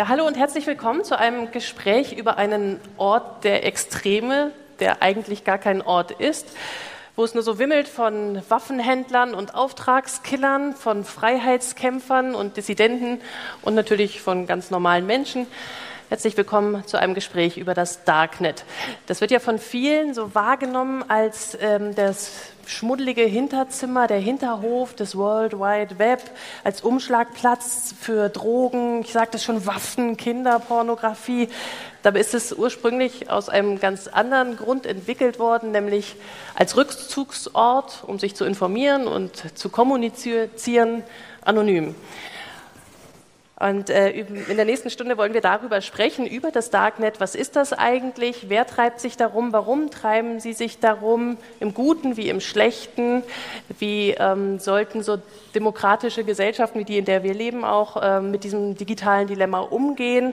Ja, hallo und herzlich willkommen zu einem Gespräch über einen Ort der Extreme, der eigentlich gar kein Ort ist, wo es nur so wimmelt von Waffenhändlern und Auftragskillern, von Freiheitskämpfern und Dissidenten und natürlich von ganz normalen Menschen. Herzlich willkommen zu einem Gespräch über das Darknet. Das wird ja von vielen so wahrgenommen als ähm, das schmuddelige Hinterzimmer, der Hinterhof des World Wide Web, als Umschlagplatz für Drogen, ich sagte schon Waffen, Kinderpornografie. Dabei ist es ursprünglich aus einem ganz anderen Grund entwickelt worden, nämlich als Rückzugsort, um sich zu informieren und zu kommunizieren, anonym. Und äh, in der nächsten Stunde wollen wir darüber sprechen, über das Darknet. Was ist das eigentlich? Wer treibt sich darum? Warum treiben sie sich darum? Im Guten wie im Schlechten? Wie ähm, sollten so demokratische Gesellschaften wie die, in der wir leben, auch äh, mit diesem digitalen Dilemma umgehen?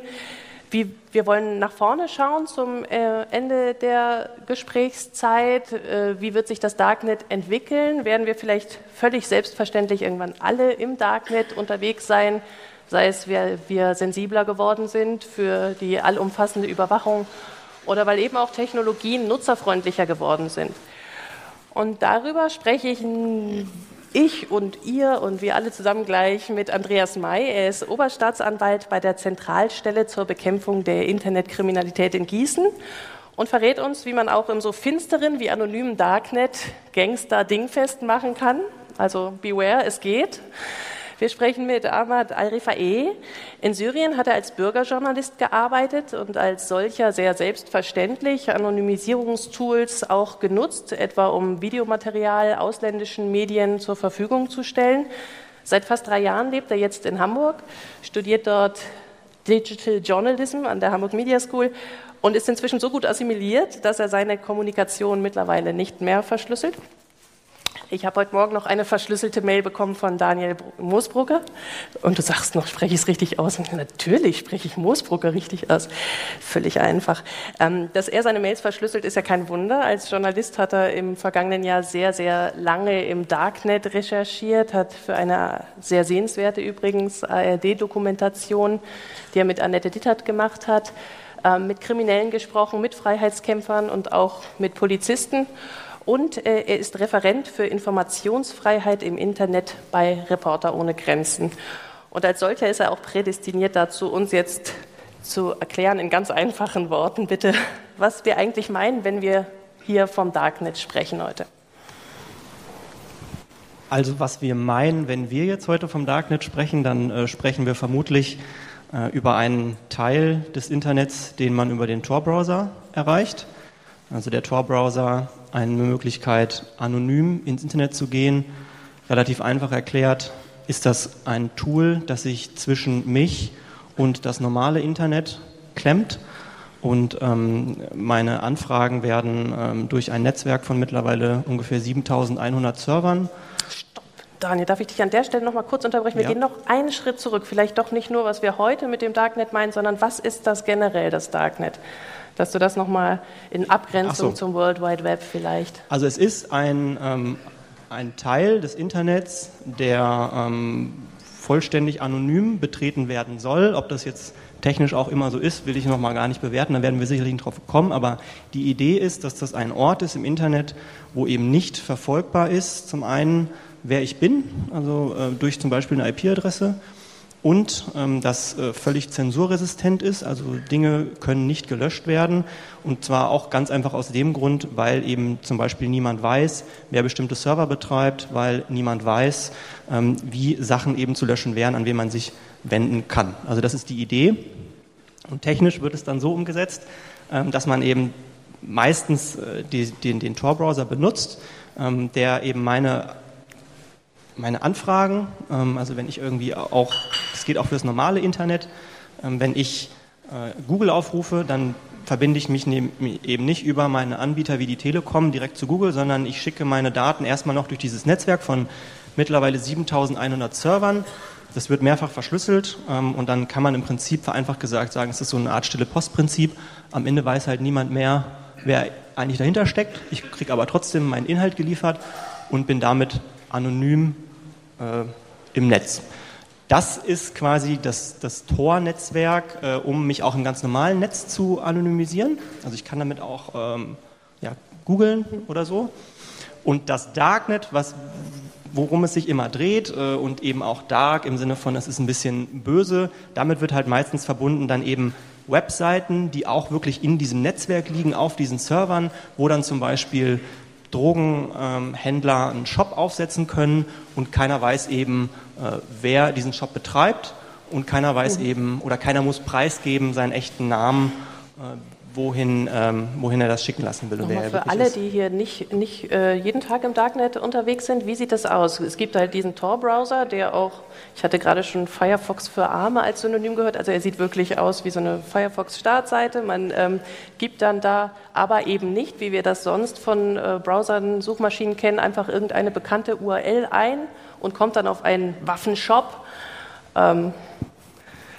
Wie, wir wollen nach vorne schauen zum äh, Ende der Gesprächszeit. Äh, wie wird sich das Darknet entwickeln? Werden wir vielleicht völlig selbstverständlich irgendwann alle im Darknet unterwegs sein? Sei es, weil wir sensibler geworden sind für die allumfassende Überwachung oder weil eben auch Technologien nutzerfreundlicher geworden sind. Und darüber spreche ich ich und ihr und wir alle zusammen gleich mit Andreas May. Er ist Oberstaatsanwalt bei der Zentralstelle zur Bekämpfung der Internetkriminalität in Gießen und verrät uns, wie man auch im so finsteren wie anonymen Darknet Gangster dingfest machen kann. Also beware, es geht. Wir sprechen mit Ahmad Al-Rifae. In Syrien hat er als Bürgerjournalist gearbeitet und als solcher sehr selbstverständlich Anonymisierungstools auch genutzt, etwa um Videomaterial ausländischen Medien zur Verfügung zu stellen. Seit fast drei Jahren lebt er jetzt in Hamburg, studiert dort Digital Journalism an der Hamburg Media School und ist inzwischen so gut assimiliert, dass er seine Kommunikation mittlerweile nicht mehr verschlüsselt. Ich habe heute Morgen noch eine verschlüsselte Mail bekommen von Daniel Moosbrugger. Und du sagst noch, spreche ich es richtig aus? Und natürlich spreche ich Moosbrugger richtig aus. Völlig einfach. Ähm, dass er seine Mails verschlüsselt, ist ja kein Wunder. Als Journalist hat er im vergangenen Jahr sehr, sehr lange im Darknet recherchiert, hat für eine sehr sehenswerte übrigens ARD-Dokumentation, die er mit Annette Dittert gemacht hat, ähm, mit Kriminellen gesprochen, mit Freiheitskämpfern und auch mit Polizisten und äh, er ist Referent für Informationsfreiheit im Internet bei Reporter ohne Grenzen. Und als solcher ist er auch prädestiniert dazu, uns jetzt zu erklären in ganz einfachen Worten, bitte, was wir eigentlich meinen, wenn wir hier vom Darknet sprechen heute. Also was wir meinen, wenn wir jetzt heute vom Darknet sprechen, dann äh, sprechen wir vermutlich äh, über einen Teil des Internets, den man über den Tor-Browser erreicht. Also der Tor-Browser eine Möglichkeit, anonym ins Internet zu gehen. Relativ einfach erklärt ist das ein Tool, das sich zwischen mich und das normale Internet klemmt. Und ähm, meine Anfragen werden ähm, durch ein Netzwerk von mittlerweile ungefähr 7100 Servern. Stopp. Daniel, darf ich dich an der Stelle noch mal kurz unterbrechen? Wir ja. gehen noch einen Schritt zurück. Vielleicht doch nicht nur, was wir heute mit dem Darknet meinen, sondern was ist das generell, das Darknet? Dass du das nochmal in Abgrenzung so. zum World Wide Web vielleicht. Also es ist ein, ähm, ein Teil des Internets, der ähm, vollständig anonym betreten werden soll. Ob das jetzt technisch auch immer so ist, will ich noch mal gar nicht bewerten, da werden wir sicherlich drauf kommen, aber die Idee ist, dass das ein Ort ist im Internet, wo eben nicht verfolgbar ist, zum einen, wer ich bin, also äh, durch zum Beispiel eine IP-Adresse und ähm, das äh, völlig zensurresistent ist, also Dinge können nicht gelöscht werden und zwar auch ganz einfach aus dem Grund, weil eben zum Beispiel niemand weiß, wer bestimmte Server betreibt, weil niemand weiß, ähm, wie Sachen eben zu löschen wären, an wen man sich wenden kann. Also das ist die Idee und technisch wird es dann so umgesetzt, ähm, dass man eben meistens äh, die, den, den Tor-Browser benutzt, ähm, der eben meine meine Anfragen, ähm, also wenn ich irgendwie auch, das geht auch für das normale Internet, ähm, wenn ich äh, Google aufrufe, dann verbinde ich mich eben nicht über meine Anbieter wie die Telekom direkt zu Google, sondern ich schicke meine Daten erstmal noch durch dieses Netzwerk von mittlerweile 7100 Servern. Das wird mehrfach verschlüsselt ähm, und dann kann man im Prinzip vereinfacht gesagt sagen, es ist so eine Art stille Postprinzip. Am Ende weiß halt niemand mehr, wer eigentlich dahinter steckt. Ich kriege aber trotzdem meinen Inhalt geliefert und bin damit anonym äh, im Netz. das ist quasi das, das Tor-Netzwerk, äh, um mich auch im ganz normalen Netz zu anonymisieren. Also ich kann damit auch ähm, ja, googeln oder so. Und das Darknet, was, worum es sich immer dreht äh, und eben auch Dark im Sinne von, es ist ein bisschen böse, damit wird halt meistens verbunden dann eben Webseiten, die auch wirklich in diesem Netzwerk liegen, auf diesen Servern, wo dann zum Beispiel Drogenhändler einen Shop aufsetzen können und keiner weiß eben, äh, wer diesen Shop betreibt und keiner weiß mhm. eben oder keiner muss preisgeben seinen echten Namen, äh, wohin, ähm, wohin er das schicken lassen will. Nochmal für alle, ist. die hier nicht, nicht äh, jeden Tag im Darknet unterwegs sind, wie sieht das aus? Es gibt halt diesen Tor-Browser, der auch, ich hatte gerade schon Firefox für Arme als Synonym gehört, also er sieht wirklich aus wie so eine Firefox-Startseite. Man ähm, gibt dann da aber eben nicht, wie wir das sonst von äh, Browsern, Suchmaschinen kennen, einfach irgendeine bekannte URL ein und kommt dann auf einen Waffenshop. Ähm,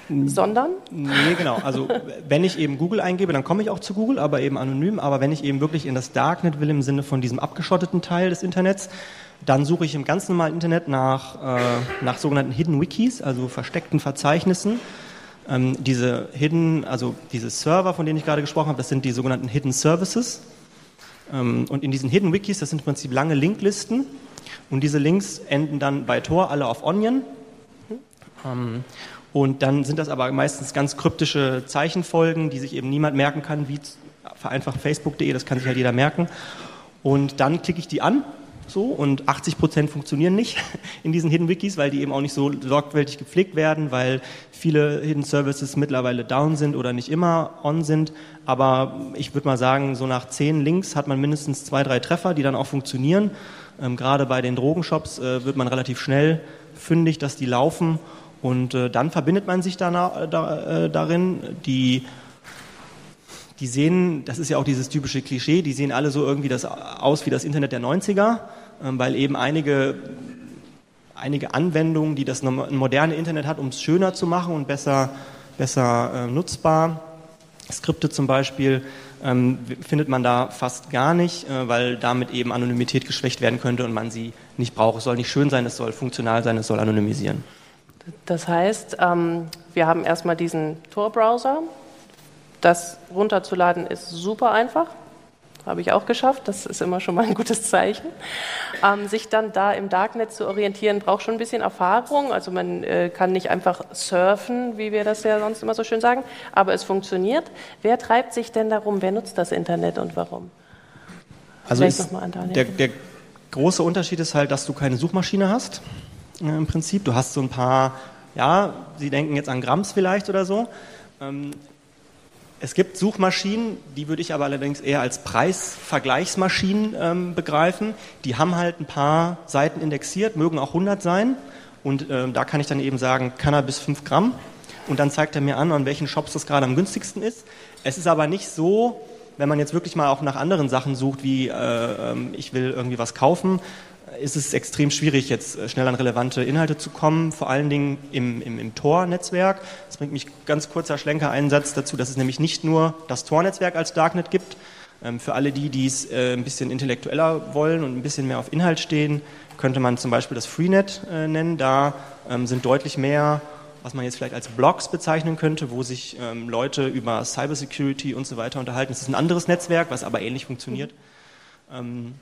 sondern? Nee, genau. Also wenn ich eben Google eingebe, dann komme ich auch zu Google, aber eben anonym. Aber wenn ich eben wirklich in das Darknet will, im Sinne von diesem abgeschotteten Teil des Internets, dann suche ich im ganz normalen Internet nach, äh, nach sogenannten Hidden Wikis, also versteckten Verzeichnissen. Ähm, diese Hidden, also diese Server, von denen ich gerade gesprochen habe, das sind die sogenannten Hidden Services. Ähm, und in diesen Hidden Wikis, das sind im Prinzip lange Linklisten. Und diese Links enden dann bei Tor alle auf Onion. Ähm, und dann sind das aber meistens ganz kryptische Zeichenfolgen, die sich eben niemand merken kann, wie vereinfacht facebook.de, das kann sich halt jeder merken. Und dann klicke ich die an, so, und 80 Prozent funktionieren nicht in diesen Hidden Wikis, weil die eben auch nicht so sorgfältig gepflegt werden, weil viele Hidden Services mittlerweile down sind oder nicht immer on sind. Aber ich würde mal sagen, so nach zehn Links hat man mindestens zwei, drei Treffer, die dann auch funktionieren. Ähm, gerade bei den Drogenshops äh, wird man relativ schnell fündig, dass die laufen. Und äh, dann verbindet man sich da, da, äh, darin. Die, die sehen, das ist ja auch dieses typische Klischee, die sehen alle so irgendwie das aus wie das Internet der 90er, äh, weil eben einige, einige Anwendungen, die das moderne Internet hat, um es schöner zu machen und besser, besser äh, nutzbar, Skripte zum Beispiel, ähm, findet man da fast gar nicht, äh, weil damit eben Anonymität geschwächt werden könnte und man sie nicht braucht. Es soll nicht schön sein, es soll funktional sein, es soll anonymisieren. Das heißt, ähm, wir haben erstmal diesen Tor-Browser. Das runterzuladen ist super einfach. Habe ich auch geschafft. Das ist immer schon mal ein gutes Zeichen. Ähm, sich dann da im Darknet zu orientieren, braucht schon ein bisschen Erfahrung. Also man äh, kann nicht einfach surfen, wie wir das ja sonst immer so schön sagen, aber es funktioniert. Wer treibt sich denn darum? Wer nutzt das Internet und warum? Also ist, der, der große Unterschied ist halt, dass du keine Suchmaschine hast äh, im Prinzip. Du hast so ein paar, ja, Sie denken jetzt an Grams vielleicht oder so. Ähm, es gibt Suchmaschinen, die würde ich aber allerdings eher als Preisvergleichsmaschinen ähm, begreifen. Die haben halt ein paar Seiten indexiert, mögen auch 100 sein. Und ähm, da kann ich dann eben sagen, Cannabis 5 Gramm. Und dann zeigt er mir an, an welchen Shops das gerade am günstigsten ist. Es ist aber nicht so, wenn man jetzt wirklich mal auch nach anderen Sachen sucht, wie äh, ähm, ich will irgendwie was kaufen, ist es extrem schwierig, jetzt äh, schnell an relevante Inhalte zu kommen, vor allen Dingen im, im, im Tor-Netzwerk. Das bringt mich ganz kurzer Schlenker einen Satz dazu, dass es nämlich nicht nur das Tor-Netzwerk als Darknet gibt. Ähm, für alle die, die es äh, ein bisschen intellektueller wollen und ein bisschen mehr auf Inhalt stehen, könnte man zum Beispiel das Freenet äh, nennen. Da ähm, sind deutlich mehr, was man jetzt vielleicht als Blogs bezeichnen könnte, wo sich ähm, Leute über Cybersecurity und so weiter unterhalten. Es ist ein anderes Netzwerk, was aber ähnlich funktioniert. Mhm.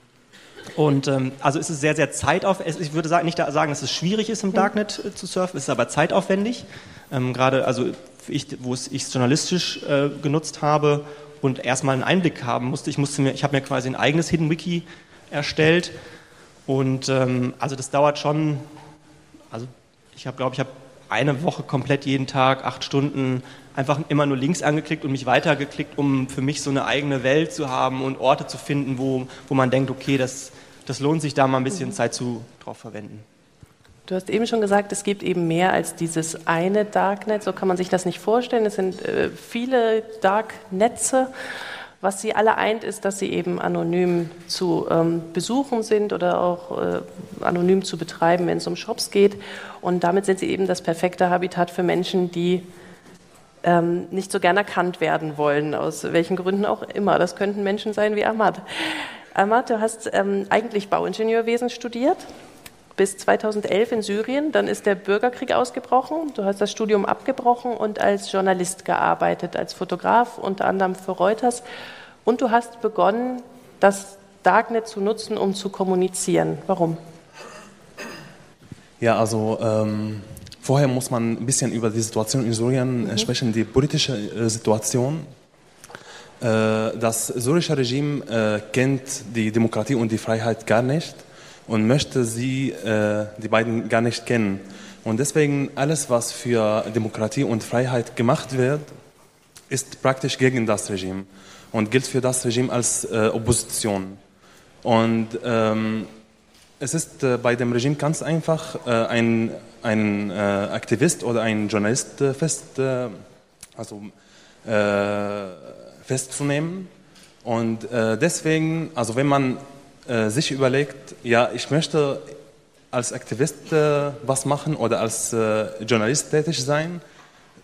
Und ähm, also ist es sehr, sehr zeitaufwendig. Ich würde nicht sagen, dass es schwierig ist, im Darknet äh, zu surfen, es ist aber zeitaufwendig. Ähm, Gerade also ich, wo ich es journalistisch äh, genutzt habe und erstmal einen Einblick haben musste. Ich musste mir, ich habe mir quasi ein eigenes Hidden Wiki erstellt. Und ähm, also das dauert schon, also ich habe, glaube ich, habe eine Woche komplett jeden Tag, acht Stunden, einfach immer nur links angeklickt und mich weitergeklickt, um für mich so eine eigene Welt zu haben und Orte zu finden, wo, wo man denkt, okay, das, das lohnt sich da mal ein bisschen mhm. Zeit zu drauf verwenden. Du hast eben schon gesagt, es gibt eben mehr als dieses eine Darknet. So kann man sich das nicht vorstellen. Es sind äh, viele Darknetze. Was sie alle eint, ist, dass sie eben anonym zu ähm, besuchen sind oder auch äh, anonym zu betreiben, wenn es um Shops geht. Und damit sind sie eben das perfekte Habitat für Menschen, die ähm, nicht so gern erkannt werden wollen, aus welchen Gründen auch immer. Das könnten Menschen sein wie Ahmad. Ahmad, du hast ähm, eigentlich Bauingenieurwesen studiert bis 2011 in Syrien. Dann ist der Bürgerkrieg ausgebrochen. Du hast das Studium abgebrochen und als Journalist gearbeitet, als Fotograf, unter anderem für Reuters. Und du hast begonnen, das Darknet zu nutzen, um zu kommunizieren. Warum? Ja, also ähm, vorher muss man ein bisschen über die Situation in Syrien äh, mhm. sprechen, die politische äh, Situation. Äh, das syrische Regime kennt die Demokratie und die Freiheit gar nicht und möchte sie, die beiden, gar nicht kennen. Und deswegen alles, was für Demokratie und Freiheit gemacht wird, ist praktisch gegen das Regime und gilt für das Regime als Opposition. Und ähm, es ist äh, bei dem Regime ganz einfach, äh, ein, ein äh, Aktivist oder ein Journalist äh, fest, also, festzunehmen. Und deswegen, also wenn man äh, sich überlegt, ja, ich möchte als Aktivist äh, was machen oder als äh, Journalist tätig sein.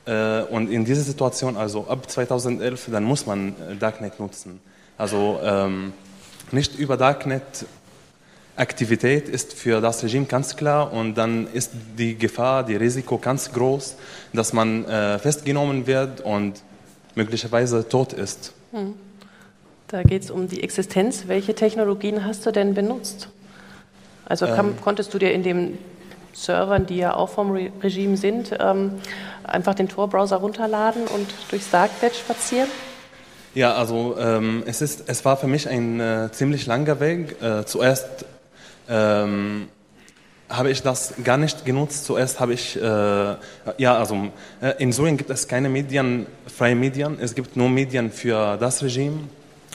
Äh, und in dieser Situation, also ab 2011, dann muss man äh, Darknet nutzen. Also ähm, nicht über Darknet Aktivität ist für das Regime ganz klar und dann ist die Gefahr, die Risiko ganz groß, dass man äh, festgenommen wird und möglicherweise tot ist. Hm. Da geht es um die Existenz. Welche Technologien hast du denn benutzt? Also kam, ähm, konntest du dir in den Servern, die ja auch vom Re Regime sind, ähm, einfach den Tor-Browser runterladen und durchs Darknet spazieren? Ja, also ähm, es, ist, es war für mich ein äh, ziemlich langer Weg. Äh, zuerst ähm, habe ich das gar nicht genutzt. Zuerst habe ich, äh, ja, also äh, in Syrien gibt es keine Medien, freie Medien. Es gibt nur Medien für das Regime.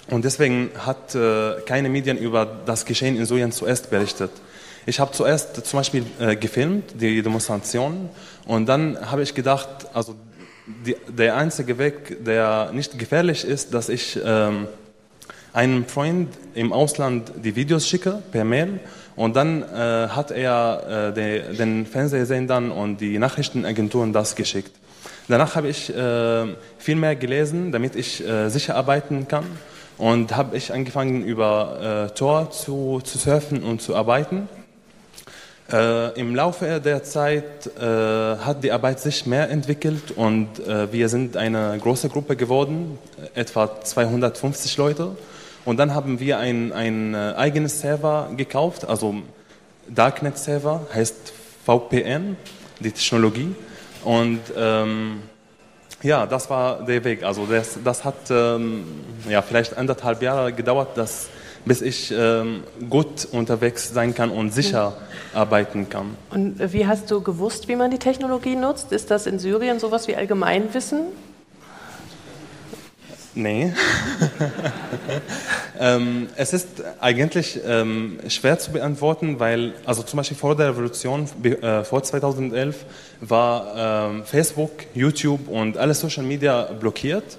Und deswegen hat äh, keine Medien über das Geschehen in Syrien zuerst berichtet. Ich habe zuerst zum Beispiel äh, gefilmt, die Demonstration, und dann habe ich gedacht, also die, der einzige Weg, der nicht gefährlich ist, dass ich ähm, einem Freund im Ausland die Videos schicke per Mail und dann äh, hat er äh, de, den Fernsehsendern und die Nachrichtenagenturen das geschickt. Danach habe ich äh, viel mehr gelesen, damit ich äh, sicher arbeiten kann und habe ich angefangen über äh, Tor zu, zu surfen und zu arbeiten. Äh, Im Laufe der Zeit hat die Arbeit sich mehr entwickelt und wir sind eine große Gruppe geworden, etwa 250 Leute. Und dann haben wir ein, ein äh, eigenes Server gekauft, also Darknet-Server, heißt VPN, die Technologie. Und ähm, ja, das war der Weg. Also das, das hat ähm, ja, vielleicht anderthalb Jahre gedauert, dass, bis ich ähm, gut unterwegs sein kann und sicher mhm. arbeiten kann. Und wie hast du gewusst, wie man die Technologie nutzt? Ist das in Syrien sowas wie Allgemeinwissen? Nee. ähm, es ist eigentlich ähm, schwer zu beantworten, weil, also zum Beispiel vor der Revolution, äh, vor 2011, war ähm, Facebook, YouTube und alle Social Media blockiert.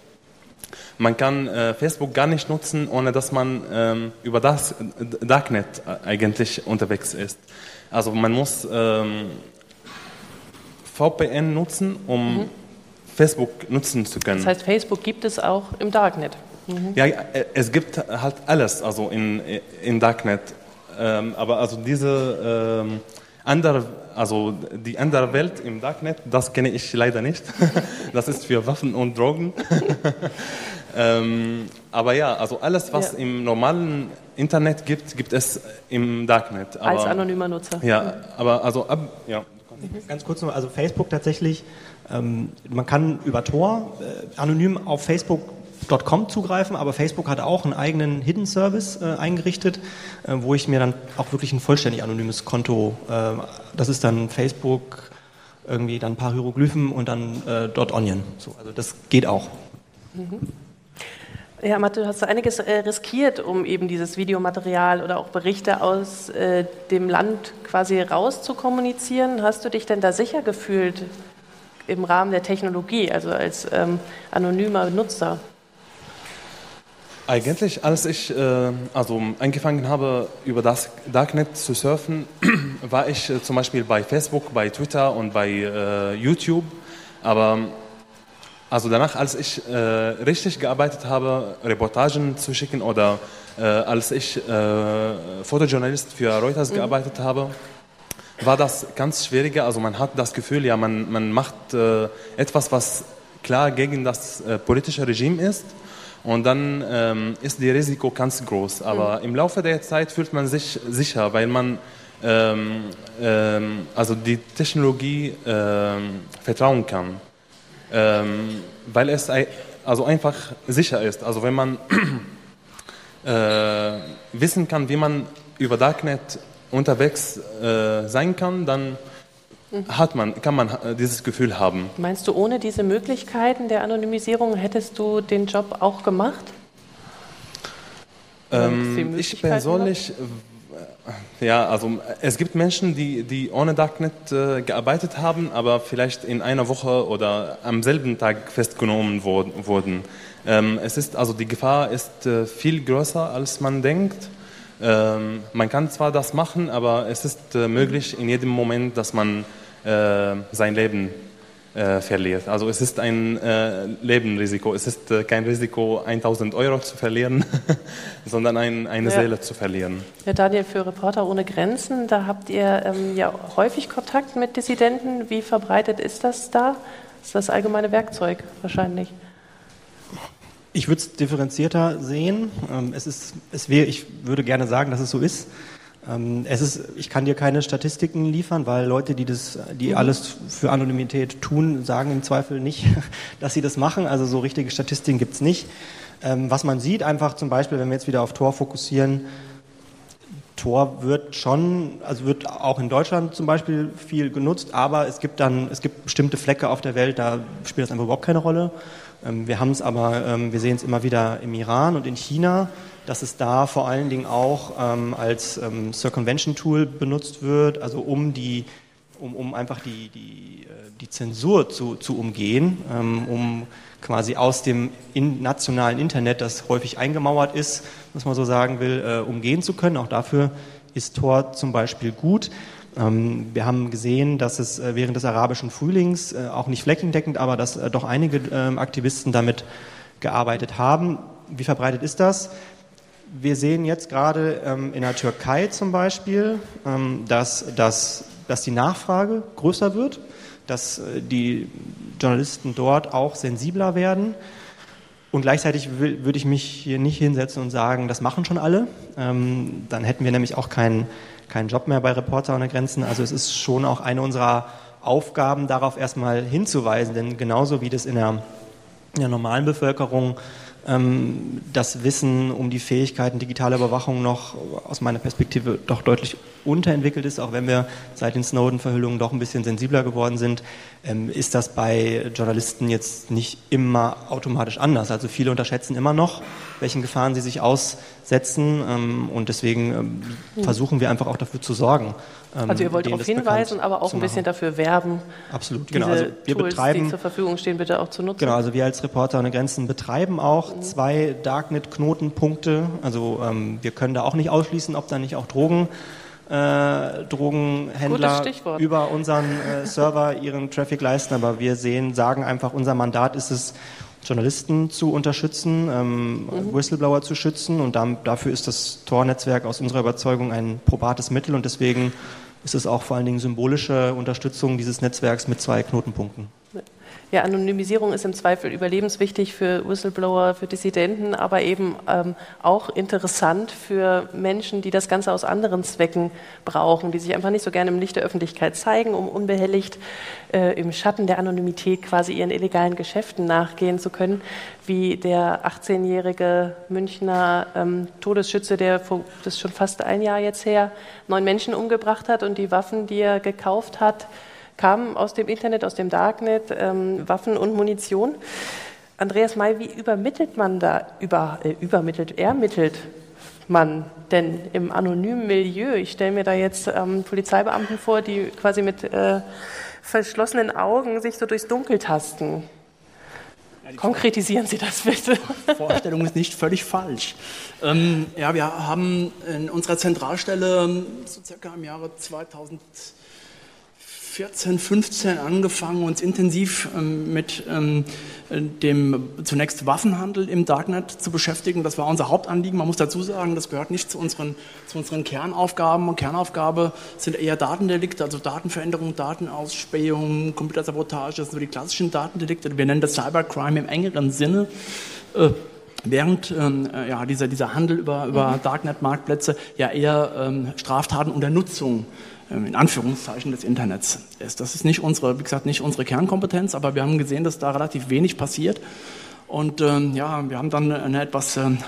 Man kann äh, Facebook gar nicht nutzen, ohne dass man ähm, über das Darknet eigentlich unterwegs ist. Also man muss ähm, VPN nutzen, um mhm Facebook nutzen zu können. Das heißt, Facebook gibt es auch im Darknet. Mhm. Ja, es gibt halt alles, also in, in Darknet. Ähm, aber also diese ähm, andere, also die andere Welt im Darknet, das kenne ich leider nicht. das ist für Waffen und Drogen. ähm, aber ja, also alles, was ja. im normalen Internet gibt, gibt es im Darknet. Aber, Als anonymer Nutzer. Ja, aber also ab, ja. Ganz kurz nur, also Facebook tatsächlich ähm, man kann über Tor äh, anonym auf Facebook.com zugreifen, aber Facebook hat auch einen eigenen Hidden Service äh, eingerichtet, äh, wo ich mir dann auch wirklich ein vollständig anonymes Konto, äh, das ist dann Facebook, irgendwie dann ein paar Hieroglyphen und dann äh, dort Onion. So, also das geht auch. Mhm. Ja, Mathe, du hast einiges äh, riskiert, um eben dieses Videomaterial oder auch Berichte aus äh, dem Land quasi rauszukommunizieren. Hast du dich denn da sicher gefühlt, im Rahmen der Technologie, also als ähm, anonymer Nutzer? Eigentlich, als ich äh, also angefangen habe, über das Darknet zu surfen, war ich äh, zum Beispiel bei Facebook, bei Twitter und bei äh, YouTube. Aber also danach, als ich äh, richtig gearbeitet habe, Reportagen zu schicken oder äh, als ich äh, Fotojournalist für Reuters mhm. gearbeitet habe, war das ganz schwieriger. Also man hat das Gefühl, ja, man, man macht äh, etwas, was klar gegen das äh, politische Regime ist. Und dann ähm, ist das Risiko ganz groß. Aber mhm. im Laufe der Zeit fühlt man sich sicher, weil man ähm, ähm, also die Technologie ähm, vertrauen kann. Ähm, weil es also einfach sicher ist. Also wenn man äh, wissen kann, wie man über Darknet unterwegs äh, sein kann, dann hat man, kann man äh, dieses Gefühl haben. Meinst du, ohne diese Möglichkeiten der Anonymisierung hättest du den Job auch gemacht? Ähm, ich persönlich, äh, ja, also es gibt Menschen, die, die ohne Darknet äh, gearbeitet haben, aber vielleicht in einer Woche oder am selben Tag festgenommen wurden. Ähm, es ist, also die Gefahr ist äh, viel größer, als man denkt. Ähm, man kann zwar das machen, aber es ist äh, möglich in jedem Moment, dass man äh, sein Leben äh, verliert. Also es ist ein äh, Lebenrisiko. Es ist äh, kein Risiko, 1000 Euro zu verlieren, sondern ein, eine ja. Seele zu verlieren. Ja, Daniel, für Reporter ohne Grenzen, da habt ihr ähm, ja häufig Kontakt mit Dissidenten. Wie verbreitet ist das da? Das ist das allgemeine Werkzeug wahrscheinlich. Ich würde es differenzierter sehen. Ähm, es ist, es wäre, ich würde gerne sagen, dass es so ist. Ähm, es ist, ich kann dir keine Statistiken liefern, weil Leute, die das, die mhm. alles für Anonymität tun, sagen im Zweifel nicht, dass sie das machen. Also so richtige Statistiken gibt es nicht. Ähm, was man sieht, einfach zum Beispiel, wenn wir jetzt wieder auf Tor fokussieren, Tor wird schon, also wird auch in Deutschland zum Beispiel viel genutzt, aber es gibt dann, es gibt bestimmte Flecke auf der Welt, da spielt das einfach überhaupt keine Rolle. Ähm, wir haben es aber, ähm, wir sehen es immer wieder im Iran und in China, dass es da vor allen Dingen auch ähm, als Circumvention-Tool benutzt wird, also um die um, um einfach die, die, äh, die Zensur zu, zu umgehen, um quasi aus dem nationalen Internet, das häufig eingemauert ist, was man so sagen will, äh, umgehen zu können. Auch dafür ist Tor zum Beispiel gut. Ähm, wir haben gesehen, dass es äh, während des arabischen Frühlings, äh, auch nicht flächendeckend, aber dass äh, doch einige ähm, Aktivisten damit gearbeitet haben. Wie verbreitet ist das? Wir sehen jetzt gerade ähm, in der Türkei zum Beispiel, dass, dass, dass die Nachfrage größer wird, dass die Journalisten dort auch sensibler werden. Und gleichzeitig würde ich mich hier nicht hinsetzen und sagen, das machen schon alle. dann hätten wir nämlich auch keinen keinen Job mehr bei Reporter ohne Grenzen. Also es ist schon auch eine unserer Aufgaben, darauf erstmal hinzuweisen, denn genauso wie das in der, in der normalen Bevölkerung ähm, das Wissen um die Fähigkeiten digitaler Überwachung noch aus meiner Perspektive doch deutlich unterentwickelt ist, auch wenn wir seit den Snowden-Verhüllungen doch ein bisschen sensibler geworden sind, ähm, ist das bei Journalisten jetzt nicht immer automatisch anders. Also viele unterschätzen immer noch, welchen Gefahren sie sich aussetzen ähm, und deswegen mhm. versuchen wir einfach auch dafür zu sorgen, ähm, also ihr wollt darauf hinweisen, aber auch ein bisschen dafür werben. Absolut, genau. Also wir Tools, betreiben, die zur Verfügung stehen, bitte auch zu nutzen. Genau, also wir als Reporter ohne Grenzen betreiben auch mhm. zwei Darknet-Knotenpunkte. Also ähm, wir können da auch nicht ausschließen, ob da nicht auch Drogen äh, Drogenhändler über unseren äh, Server ihren Traffic leisten, aber wir sehen, sagen einfach, unser Mandat ist es, Journalisten zu unterstützen, ähm, mhm. Whistleblower zu schützen und dann, dafür ist das Tor-Netzwerk aus unserer Überzeugung ein probates Mittel und deswegen ist es auch vor allen Dingen symbolische Unterstützung dieses Netzwerks mit zwei Knotenpunkten. Ja, Anonymisierung ist im Zweifel überlebenswichtig für Whistleblower, für Dissidenten, aber eben ähm, auch interessant für Menschen, die das Ganze aus anderen Zwecken brauchen, die sich einfach nicht so gerne im Licht der Öffentlichkeit zeigen, um unbehelligt äh, im Schatten der Anonymität quasi ihren illegalen Geschäften nachgehen zu können, wie der 18-jährige Münchner ähm, Todesschütze, der vor, das ist schon fast ein Jahr jetzt her, neun Menschen umgebracht hat und die Waffen, die er gekauft hat, kamen aus dem Internet, aus dem Darknet, ähm, Waffen und Munition. Andreas May, wie übermittelt man da, über, äh, übermittelt, ermittelt man denn im anonymen Milieu? Ich stelle mir da jetzt ähm, Polizeibeamten vor, die quasi mit äh, verschlossenen Augen sich so durchs Dunkel tasten. Konkretisieren Sie das bitte. Die Vorstellung ist nicht völlig falsch. Ähm, ja, wir haben in unserer Zentralstelle so circa im Jahre 2000 14, 15 angefangen, uns intensiv ähm, mit ähm, dem zunächst Waffenhandel im Darknet zu beschäftigen. Das war unser Hauptanliegen. Man muss dazu sagen, das gehört nicht zu unseren, zu unseren Kernaufgaben. Und Kernaufgabe sind eher Datendelikte, also Datenveränderung, Datenausspähung, Computersabotage. Das sind so die klassischen Datendelikte. Wir nennen das Cybercrime im engeren Sinne. Äh, während ähm, äh, ja, dieser, dieser Handel über, über mhm. Darknet-Marktplätze ja eher ähm, Straftaten unter Nutzung in Anführungszeichen des Internets ist. Das ist nicht unsere, wie gesagt, nicht unsere Kernkompetenz, aber wir haben gesehen, dass da relativ wenig passiert. Und ähm, ja, wir haben dann eine etwas ähm,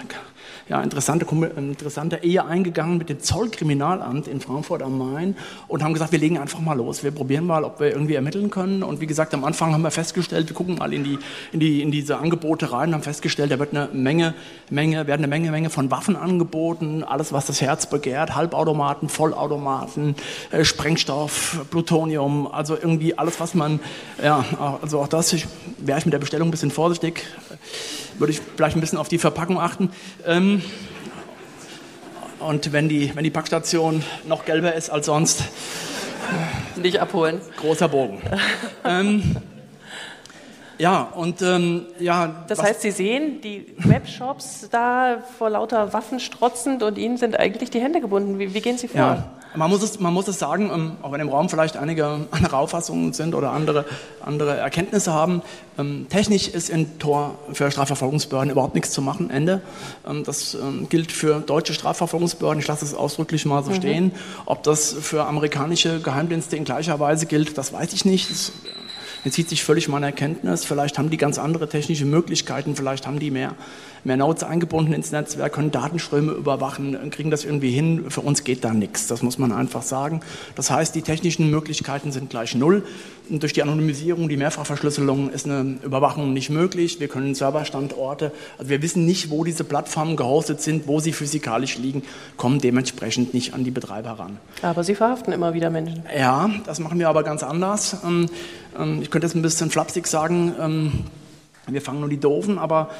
ja, interessante, interessante Ehe eingegangen mit dem Zollkriminalamt in Frankfurt am Main und haben gesagt, wir legen einfach mal los. Wir probieren mal, ob wir irgendwie ermitteln können. Und wie gesagt, am Anfang haben wir festgestellt, wir gucken mal in, die, in, die, in diese Angebote rein und haben festgestellt, da wird eine Menge, Menge, werden eine Menge, Menge von Waffen angeboten. Alles, was das Herz begehrt. Halbautomaten, Vollautomaten, äh, Sprengstoff, Plutonium, also irgendwie alles, was man, ja, also auch das, wäre ich mit der Bestellung ein bisschen vorsichtig würde ich vielleicht ein bisschen auf die Verpackung achten. Ähm, und wenn die, wenn die Packstation noch gelber ist als sonst, nicht abholen. Großer Bogen. ähm, ja, und ähm, ja. Das heißt, Sie sehen die Webshops da vor lauter Waffen strotzend und Ihnen sind eigentlich die Hände gebunden. Wie, wie gehen Sie vor? Ja, man muss es, man muss es sagen, ähm, auch wenn im Raum vielleicht einige andere Auffassungen sind oder andere, andere Erkenntnisse haben. Ähm, technisch ist in Tor für Strafverfolgungsbehörden überhaupt nichts zu machen. Ende. Ähm, das gilt für deutsche Strafverfolgungsbehörden. Ich lasse es ausdrücklich mal so mhm. stehen. Ob das für amerikanische Geheimdienste in gleicher Weise gilt, das weiß ich nicht. Das entzieht sich völlig meiner Erkenntnis. Vielleicht haben die ganz andere technische Möglichkeiten, vielleicht haben die mehr, mehr Nodes eingebunden ins Netzwerk, können Datenströme überwachen, kriegen das irgendwie hin. Für uns geht da nichts, das muss man einfach sagen. Das heißt, die technischen Möglichkeiten sind gleich null. Und durch die Anonymisierung, die Mehrfachverschlüsselung ist eine Überwachung nicht möglich. Wir können Serverstandorte, also wir wissen nicht, wo diese Plattformen gehostet sind, wo sie physikalisch liegen, kommen dementsprechend nicht an die Betreiber ran. Aber Sie verhaften immer wieder Menschen. Ja, das machen wir aber ganz anders. Ähm, ähm, ich könnte jetzt ein bisschen flapsig sagen, ähm, wir fangen nur die Doofen, aber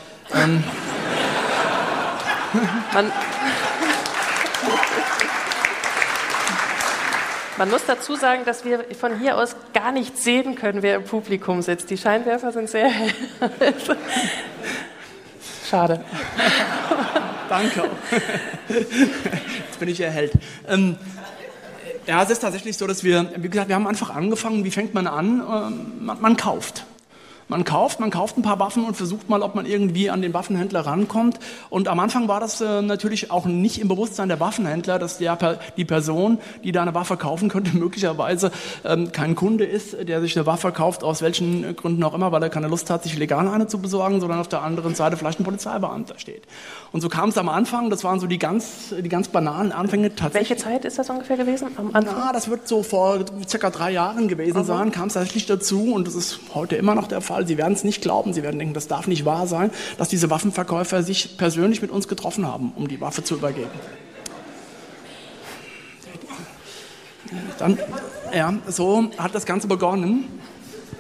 man, Man muss dazu sagen, dass wir von hier aus gar nicht sehen können, wer im Publikum sitzt. Die Scheinwerfer sind sehr hell. Schade. Danke. Jetzt bin ich erhellt. Ähm, ja, es ist tatsächlich so, dass wir, wie gesagt, wir haben einfach angefangen. Wie fängt man an? Ähm, man, man kauft. Man kauft, man kauft ein paar Waffen und versucht mal, ob man irgendwie an den Waffenhändler rankommt. Und am Anfang war das äh, natürlich auch nicht im Bewusstsein der Waffenhändler, dass der, die Person, die da eine Waffe kaufen könnte, möglicherweise ähm, kein Kunde ist, der sich eine Waffe kauft, aus welchen Gründen auch immer, weil er keine Lust hat, sich legal eine zu besorgen, sondern auf der anderen Seite vielleicht ein Polizeibeamter steht. Und so kam es am Anfang, das waren so die ganz, die ganz banalen Anfänge tatsächlich. Welche Zeit ist das ungefähr gewesen am Anfang? Ja, das wird so vor circa drei Jahren gewesen okay. sein, kam es tatsächlich dazu und das ist heute immer noch der Fall Fall. Sie werden es nicht glauben, Sie werden denken, das darf nicht wahr sein, dass diese Waffenverkäufer sich persönlich mit uns getroffen haben, um die Waffe zu übergeben. Dann, ja, so hat das Ganze begonnen.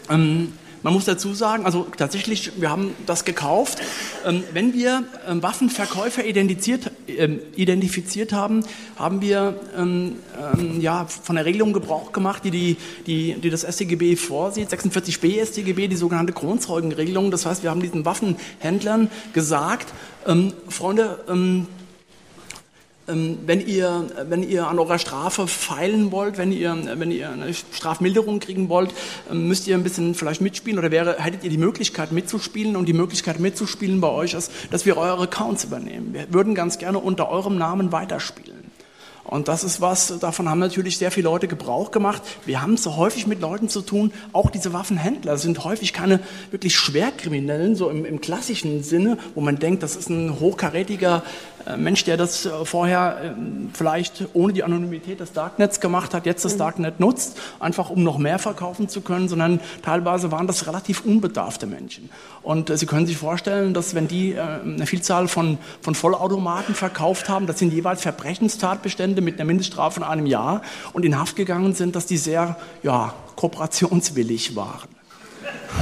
Ähm, man muss dazu sagen, also tatsächlich, wir haben das gekauft. Ähm, wenn wir ähm, Waffenverkäufer identifiziert, ähm, identifiziert haben, haben wir ja, von der Regelung Gebrauch gemacht, die, die, die, die das StGB vorsieht, 46b StGB, die sogenannte Kronzeugenregelung. Das heißt, wir haben diesen Waffenhändlern gesagt, Freunde, wenn ihr, wenn ihr an eurer Strafe feilen wollt, wenn ihr, wenn ihr eine Strafmilderung kriegen wollt, ähm, müsst ihr ein bisschen vielleicht mitspielen oder wäre, hättet ihr die Möglichkeit mitzuspielen und die Möglichkeit mitzuspielen bei euch ist, dass wir eure Accounts übernehmen. Wir würden ganz gerne unter eurem Namen weiterspielen. Und das ist was, davon haben natürlich sehr viele Leute Gebrauch gemacht. Wir haben es so häufig mit Leuten zu tun, auch diese Waffenhändler sind häufig keine wirklich Schwerkriminellen, so im, im klassischen Sinne, wo man denkt, das ist ein hochkarätiger Mensch, der das äh, vorher ähm, vielleicht ohne die Anonymität des Darknets gemacht hat, jetzt das mhm. Darknet nutzt, einfach um noch mehr verkaufen zu können, sondern teilweise waren das relativ unbedarfte Menschen. Und äh, Sie können sich vorstellen, dass wenn die eine Vielzahl von, von Vollautomaten verkauft haben, das sind jeweils Verbrechenstatbestände mit einer Mindeststrafe von einem Jahr und in Haft gegangen sind, dass die sehr ja, kooperationswillig waren.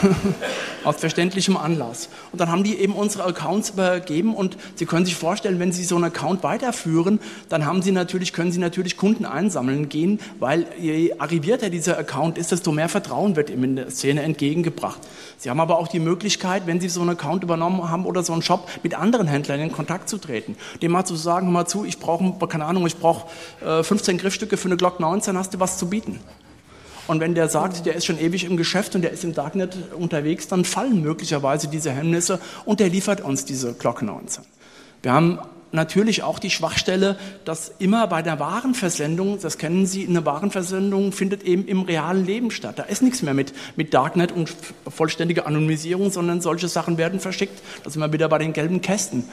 Aus verständlichem Anlass. Und dann haben die eben unsere Accounts übergeben und Sie können sich vorstellen, wenn Sie so einen Account weiterführen, dann haben Sie natürlich, können Sie natürlich Kunden einsammeln gehen, weil je arrivierter dieser Account ist, desto mehr Vertrauen wird ihm in der Szene entgegengebracht. Sie haben aber auch die Möglichkeit, wenn Sie so einen Account übernommen haben oder so einen Shop, mit anderen Händlern in Kontakt zu treten. Dem mal zu sagen, hör mal zu, ich brauche, keine Ahnung, ich brauche äh, 15 Griffstücke für eine Glock 19, hast du was zu bieten? Und wenn der sagt, der ist schon ewig im Geschäft und der ist im Darknet unterwegs, dann fallen möglicherweise diese Hemmnisse und der liefert uns diese Glock 19. Wir haben natürlich auch die Schwachstelle, dass immer bei der Warenversendung, das kennen Sie, eine Warenversendung findet eben im realen Leben statt. Da ist nichts mehr mit, mit Darknet und vollständige Anonymisierung, sondern solche Sachen werden verschickt. Da sind wir wieder bei den gelben Kästen,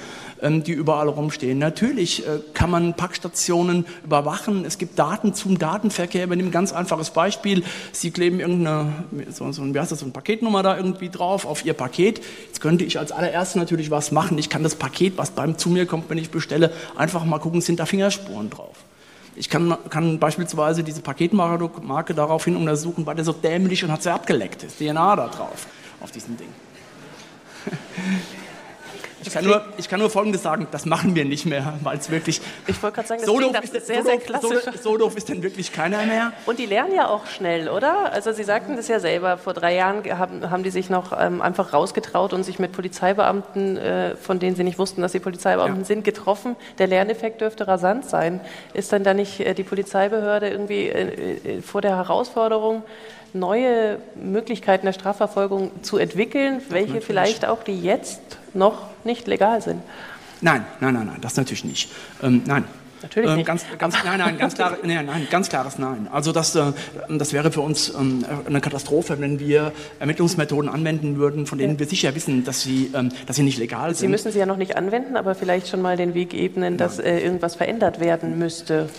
ähm, die überall rumstehen. Natürlich äh, kann man Packstationen überwachen. Es gibt Daten zum Datenverkehr. Wir nehmen ein ganz einfaches Beispiel. Sie kleben irgendeine, so, so, wie heißt das, so eine Paketnummer da irgendwie drauf auf Ihr Paket. Jetzt könnte ich als allererstes natürlich was machen. Ich kann das Paket, was beim zu mir kommt, wenn ich ich bestelle, einfach mal gucken, sind da Fingerspuren drauf. Ich kann, kann beispielsweise diese Paketmarke daraufhin untersuchen, war der so dämlich und hat sie abgeleckt. Ist DNA da drauf, auf diesem Ding. Ich kann, nur, ich kann nur Folgendes sagen, das machen wir nicht mehr, weil es wirklich... Ich wollte gerade sagen, das so doof ist, sehr, so sehr klassisch. So, so, doof ist denn wirklich keiner mehr. Und die lernen ja auch schnell, oder? Also Sie sagten das ja selber, vor drei Jahren haben, haben die sich noch ähm, einfach rausgetraut und sich mit Polizeibeamten, äh, von denen sie nicht wussten, dass sie Polizeibeamten ja. sind, getroffen. Der Lerneffekt dürfte rasant sein. Ist dann da nicht äh, die Polizeibehörde irgendwie äh, äh vor der Herausforderung, neue Möglichkeiten der Strafverfolgung zu entwickeln, welche vielleicht auch die jetzt noch nicht legal sind. Nein, nein, nein, nein, das natürlich nicht. Ähm, nein. Natürlich ähm, nicht. Ganz, ganz, nein, nein, ganz, klar, nein, nein, ganz klares Nein. Also das, äh, das wäre für uns ähm, eine Katastrophe, wenn wir Ermittlungsmethoden anwenden würden, von denen ja. wir sicher wissen, dass sie, ähm, dass sie nicht legal sind. Sie müssen sie ja noch nicht anwenden, aber vielleicht schon mal den Weg ebnen, dass äh, irgendwas verändert werden müsste.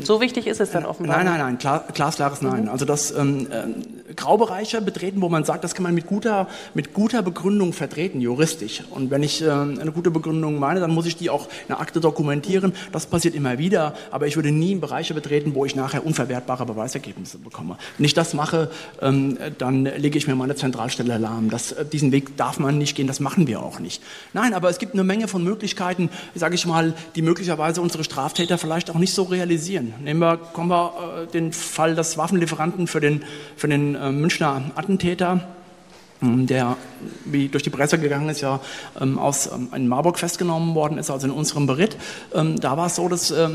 So wichtig ist es dann offenbar. Nein, nein, nein, klar, glasklares Nein. Mhm. Also das ähm, äh, Graubereiche betreten, wo man sagt, das kann man mit guter, mit guter Begründung vertreten, juristisch. Und wenn ich äh, eine gute Begründung meine, dann muss ich die auch in der Akte dokumentieren. Das passiert immer wieder, aber ich würde nie in Bereiche betreten, wo ich nachher unverwertbare Beweisergebnisse bekomme. Wenn ich das mache, ähm, dann lege ich mir meine Zentralstelle lahm. Das, äh, diesen Weg darf man nicht gehen, das machen wir auch nicht. Nein, aber es gibt eine Menge von Möglichkeiten, sage ich mal, die möglicherweise unsere Straftäter vielleicht auch nicht so realisieren. Nehmen wir, kommen wir äh, den Fall des Waffenlieferanten für den, für den äh, Münchner Attentäter, ähm, der wie durch die Presse gegangen ist, ja ähm, aus ähm, in Marburg festgenommen worden ist, also in unserem Bericht. Ähm, da war es so, dass äh,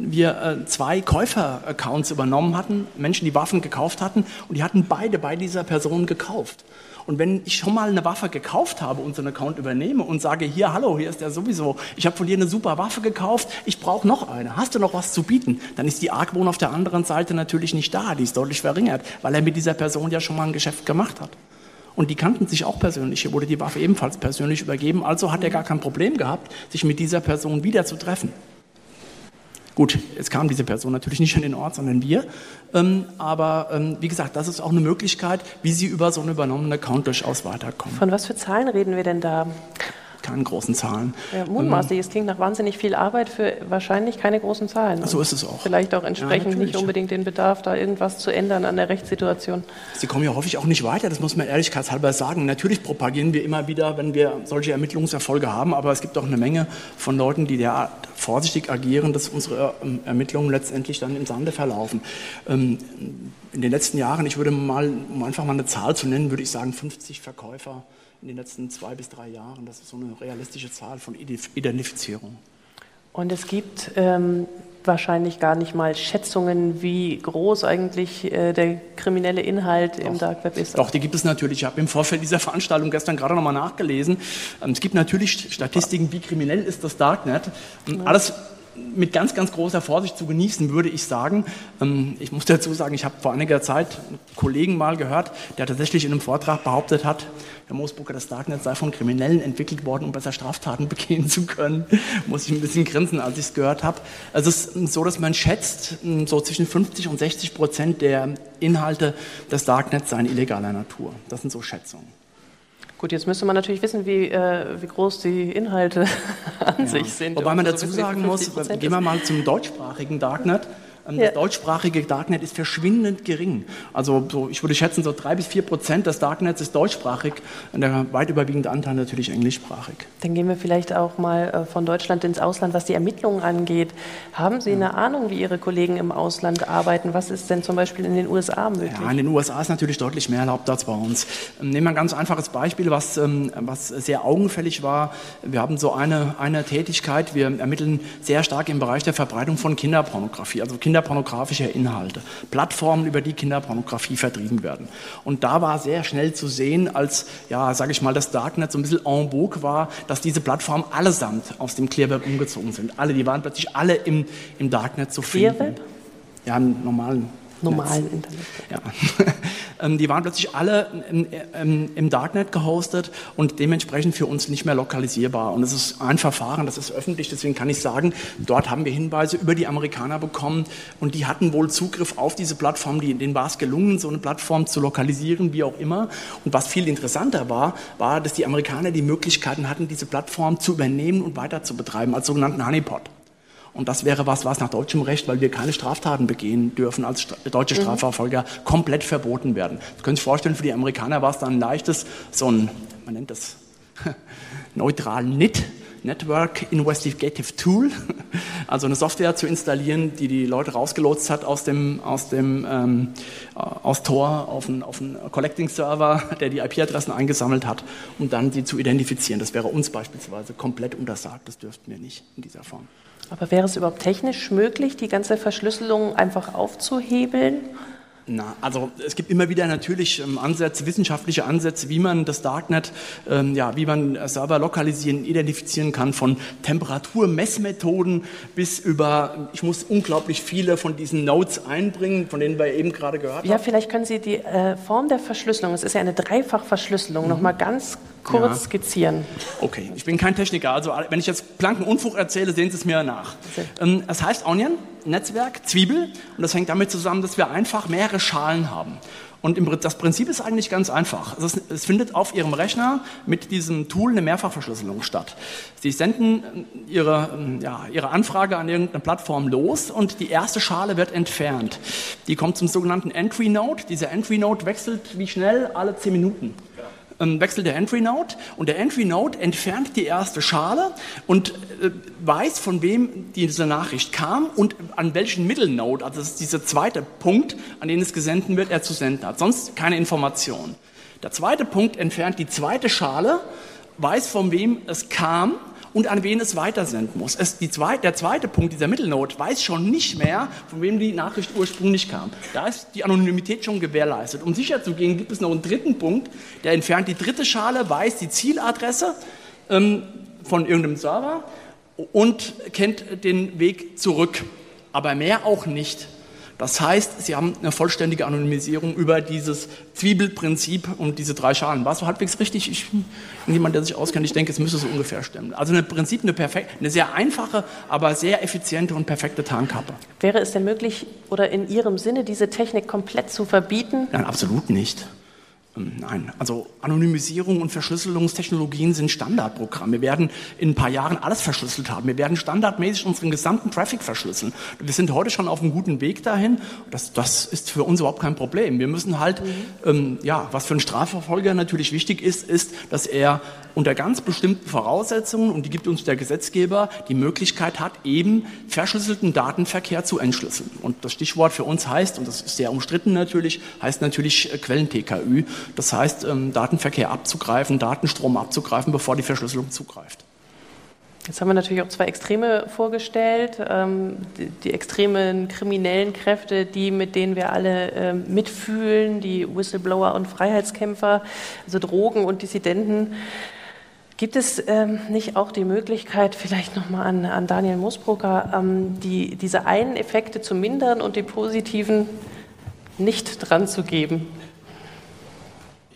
wir äh, zwei Käufer-Accounts übernommen hatten, Menschen, die Waffen gekauft hatten, und die hatten beide bei dieser Person gekauft. Und wenn ich schon mal eine Waffe gekauft habe und so einen Account übernehme und sage, hier, hallo, hier ist der sowieso, ich habe von dir eine super Waffe gekauft, ich brauche noch eine, hast du noch was zu bieten? Dann ist die Argwohn auf der anderen Seite natürlich nicht da, die ist deutlich verringert, weil er mit dieser Person ja schon mal ein Geschäft gemacht hat. Und die kannten sich auch persönlich. Hier wurde die Waffe ebenfalls persönlich übergeben. Also hat er gar kein Problem gehabt, sich mit dieser Person wieder zu treffen. Gut, es kam diese Person natürlich nicht an den Ort, sondern wir. Ähm, aber ähm, wie gesagt, das ist auch eine Möglichkeit, wie Sie über so einen übernommenen Account durchaus weiterkommen. Von was für Zahlen reden wir denn da? Keine großen Zahlen. Ja, mutmaßlich, es klingt nach wahnsinnig viel Arbeit für wahrscheinlich keine großen Zahlen. So ist es auch. Vielleicht auch entsprechend ja, nicht unbedingt den Bedarf, da irgendwas zu ändern an der Rechtssituation. Sie kommen ja häufig auch nicht weiter, das muss man ehrlichkeitshalber sagen. Natürlich propagieren wir immer wieder, wenn wir solche Ermittlungserfolge haben, aber es gibt auch eine Menge von Leuten, die derart vorsichtig agieren, dass unsere ähm, Ermittlungen letztendlich dann im Sande verlaufen. Ähm, in den letzten Jahren, ich würde mal, um einfach mal eine Zahl zu nennen, würde ich sagen 50 Verkäufer in den letzten zwei bis drei Jahren. Das ist so eine realistische Zahl von Identifizierung. Und es gibt ähm, wahrscheinlich gar nicht mal Schätzungen, wie groß eigentlich äh, der kriminelle Inhalt Doch. im Dark Web ist. Doch, die gibt es natürlich. Ich habe im Vorfeld dieser Veranstaltung gestern gerade nochmal nachgelesen. Ähm, es gibt natürlich Statistiken, wie kriminell ist das Darknet. Ja. Alles mit ganz, ganz großer Vorsicht zu genießen, würde ich sagen. Ähm, ich muss dazu sagen, ich habe vor einiger Zeit einen Kollegen mal gehört, der tatsächlich in einem Vortrag behauptet hat, Herr Moosbrucker, das Darknet sei von Kriminellen entwickelt worden, um besser Straftaten begehen zu können. Muss ich ein bisschen grinsen, als ich es gehört habe. Also es ist so, dass man schätzt, so zwischen 50 und 60 Prozent der Inhalte des Darknets seien illegaler Natur. Das sind so Schätzungen. Gut, jetzt müsste man natürlich wissen, wie, äh, wie groß die Inhalte an ja. sich sind. Wobei man dazu sagen muss, gehen wir mal zum deutschsprachigen Darknet. Ähm, ja. Das deutschsprachige Darknet ist verschwindend gering. Also so, ich würde schätzen, so drei bis vier Prozent des Darknets ist deutschsprachig und der weit überwiegende Anteil natürlich englischsprachig. Dann gehen wir vielleicht auch mal äh, von Deutschland ins Ausland, was die Ermittlungen angeht. Haben Sie eine Ahnung, wie Ihre Kollegen im Ausland arbeiten? Was ist denn zum Beispiel in den USA möglich? Ja, in den USA ist natürlich deutlich mehr erlaubt als bei uns. Ähm, nehmen wir ein ganz einfaches Beispiel, was, ähm, was sehr augenfällig war. Wir haben so eine, eine Tätigkeit, wir ermitteln sehr stark im Bereich der Verbreitung von Kinderpornografie, also kinderpornografischer Inhalte, Plattformen, über die Kinderpornografie vertrieben werden. Und da war sehr schnell zu sehen, als, ja, sage ich mal, das Darknet so ein bisschen en vogue war, dass diese Plattformen allesamt aus dem Clearweb umgezogen sind. Alle, die waren plötzlich alle im, im Darknet zu finden. Clearweb? Ja, im normalen normalen Internet. Ja. Ähm, die waren plötzlich alle im, im, im, Darknet gehostet und dementsprechend für uns nicht mehr lokalisierbar. Und es ist ein Verfahren, das ist öffentlich, deswegen kann ich sagen, dort haben wir Hinweise über die Amerikaner bekommen und die hatten wohl Zugriff auf diese Plattform, die, denen war es gelungen, so eine Plattform zu lokalisieren, wie auch immer. Und was viel interessanter war, war, dass die Amerikaner die Möglichkeiten hatten, diese Plattform zu übernehmen und weiter zu betreiben als sogenannten Honeypot. Und das wäre was, was nach deutschem Recht, weil wir keine Straftaten begehen dürfen, als deutsche mhm. Strafverfolger mhm. komplett verboten werden. Sie können sich vorstellen, für die Amerikaner war es dann ein leichtes, so ein, man nennt das neutral NIT, Network Investigative Tool, also eine Software zu installieren, die die Leute rausgelotst hat aus dem, aus dem ähm, äh, aus Tor auf einen, auf einen Collecting-Server, der die IP-Adressen eingesammelt hat, um dann sie zu identifizieren. Das wäre uns beispielsweise komplett untersagt. Das dürften wir nicht in dieser Form. Aber wäre es überhaupt technisch möglich, die ganze Verschlüsselung einfach aufzuhebeln? Na, also es gibt immer wieder natürlich ähm, Ansätze, wissenschaftliche Ansätze, wie man das Darknet, ähm, ja, wie man Server lokalisieren, identifizieren kann, von Temperaturmessmethoden bis über, ich muss unglaublich viele von diesen Nodes einbringen, von denen wir eben gerade gehört haben. Ja, vielleicht können Sie die äh, Form der Verschlüsselung, es ist ja eine Dreifachverschlüsselung, mhm. noch mal ganz kurz ja. skizzieren. Okay, ich bin kein Techniker, also wenn ich jetzt blanken Unfug erzähle, sehen Sie es mir nach. Ähm, es heißt Onion, Netzwerk, Zwiebel, und das hängt damit zusammen, dass wir einfach mehrere Schalen haben. Und das Prinzip ist eigentlich ganz einfach. Also es, findet auf Ihrem Rechner mit diesem Tool eine Mehrfachverschlüsselung statt. Sie senden äh, Ihre, äh, ja, Ihre Anfrage an irgendeine Plattform los und die erste Schale wird entfernt. Die kommt zum sogenannten Entry Node. Dieser Entry Node wechselt wie schnell? Alle zehn Minuten ähm, wechselt der Entry Node und der Entry Node entfernt die erste Schale und äh, weiß, von wem diese Nachricht kam und an welchen Middle Node, also das ist dieser zweite Punkt, an den es gesendet wird, er zu senden hat. Sonst keine Information. Der zweite Punkt entfernt die zweite Schale, weiß, von wem es kam und an wen es weitersenden muss. Es, zweite, der zweite Punkt, dieser Mittelnote, weiß schon nicht mehr, von wem die Nachricht ursprünglich kam. Da ist die Anonymität schon gewährleistet. Um sicher zu gehen, gibt es noch einen dritten Punkt, der entfernt die dritte Schale, weiß die Zieladresse ähm, von irgendeinem Server und kennt den Weg zurück. Aber mehr auch nicht. Das heißt, Sie haben eine vollständige Anonymisierung über dieses Zwiebelprinzip und diese drei Schalen. War es so halbwegs richtig? Ich, jemand, der sich auskennt, ich denke, es müsste so ungefähr stimmen. Also im Prinzip eine, perfekt, eine sehr einfache, aber sehr effiziente und perfekte Tarnkappe. Wäre es denn möglich oder in Ihrem Sinne, diese Technik komplett zu verbieten? Nein, absolut nicht. Ähm, nein, also Anonymisierung und Verschlüsselungstechnologien sind Standardprogramm. Wir werden in ein paar Jahren alles verschlüsselt haben. Wir werden standardmäßig unseren gesamten Traffic verschlüsseln. Wir sind heute schon auf einem guten Weg dahin. Das, das ist für uns überhaupt kein Problem. Wir müssen halt, mhm. ähm, ja, was für einen Strafverfolger natürlich wichtig ist, ist, dass er unter ganz bestimmten Voraussetzungen, und die gibt uns der Gesetzgeber, die Möglichkeit hat, eben verschlüsselten Datenverkehr zu entschlüsseln. Und das Stichwort für uns heißt, und das ist sehr umstritten natürlich, heißt natürlich äh, Quellen-TKÜ. Das heißt, ähm, Datenverkehr abzugreifen, Datenstrom abzugreifen, bevor die Verschlüsselung zugreift. Jetzt haben wir natürlich auch zwei Extreme vorgestellt, ähm, die, extremen kriminellen Kräfte, die mit denen wir alle ähm, mitfühlen, die Whistleblower und Freiheitskämpfer, also Drogen und Dissidenten. Gibt es ähm, nicht auch die Möglichkeit, vielleicht nochmal an, an Daniel Moosbrucker, ähm, die, diese einen Effekte zu mindern und die positiven nicht dran zu geben?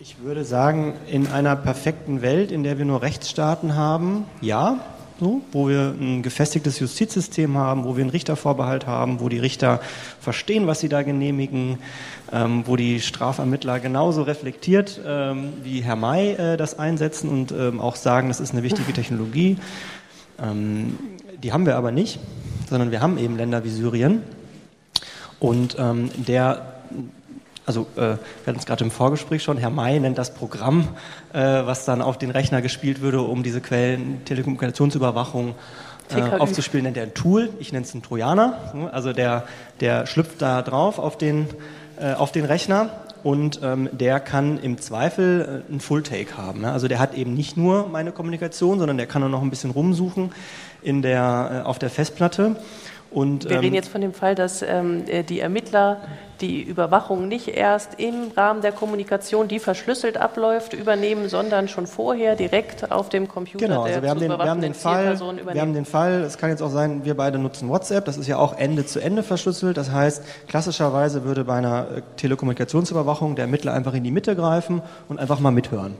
Ich würde sagen, in einer perfekten Welt, in der wir nur Rechtsstaaten haben, ja, so, wo wir ein gefestigtes Justizsystem haben, wo wir einen Richtervorbehalt haben, wo die Richter verstehen, was sie da genehmigen, ähm, wo die Strafermittler genauso reflektiert ähm, wie Herr May äh, das einsetzen und ähm, auch sagen, das ist eine wichtige Technologie. Ähm, die haben wir aber nicht, sondern wir haben eben Länder wie Syrien, Und ähm, der also äh, wir hatten es gerade im Vorgespräch schon, Herr May nennt das Programm, äh, was dann auf den Rechner gespielt würde, um diese Quellen Telekommunikationsüberwachung äh, aufzuspielen, nennt er ein Tool. Ich nenne es einen Trojaner. Also der, der schlüpft da drauf auf den, äh, auf den Rechner und ähm, der kann im Zweifel äh, einen Full-Take haben. Ja? Also der hat eben nicht nur meine Kommunikation, sondern der kann auch noch ein bisschen rumsuchen in der, äh, auf der Festplatte. Und, Wir reden ähm, jetzt von dem Fall, dass ähm, äh, die Ermittler die Überwachung nicht erst im Rahmen der Kommunikation, die verschlüsselt abläuft, übernehmen, sondern schon vorher direkt auf dem Computer genau, also wir haben, den, wir haben den Fall, Wir haben den Fall, es kann jetzt auch sein, wir beide nutzen WhatsApp, das ist ja auch Ende zu Ende verschlüsselt. Das heißt, klassischerweise würde bei einer äh, Telekommunikationsüberwachung der Ermittler einfach in die Mitte greifen und einfach mal mithören.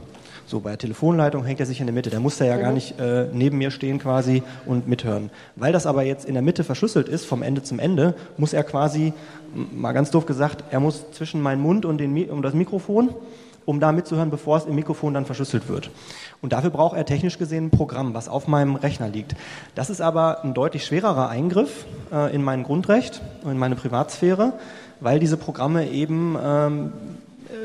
So, bei der Telefonleitung hängt er sich in der Mitte. Der muss da ja mhm. gar nicht äh, neben mir stehen quasi und mithören. Weil das aber jetzt in der Mitte verschlüsselt ist, vom Ende zum Ende, muss er quasi, mal ganz doof gesagt, er muss zwischen meinen Mund und, den, und das Mikrofon, um da mitzuhören, bevor es im Mikrofon dann verschlüsselt wird. Und dafür braucht er technisch gesehen ein Programm, was auf meinem Rechner liegt. Das ist aber ein deutlich schwererer Eingriff äh, in mein Grundrecht, in meine Privatsphäre, weil diese Programme eben ähm,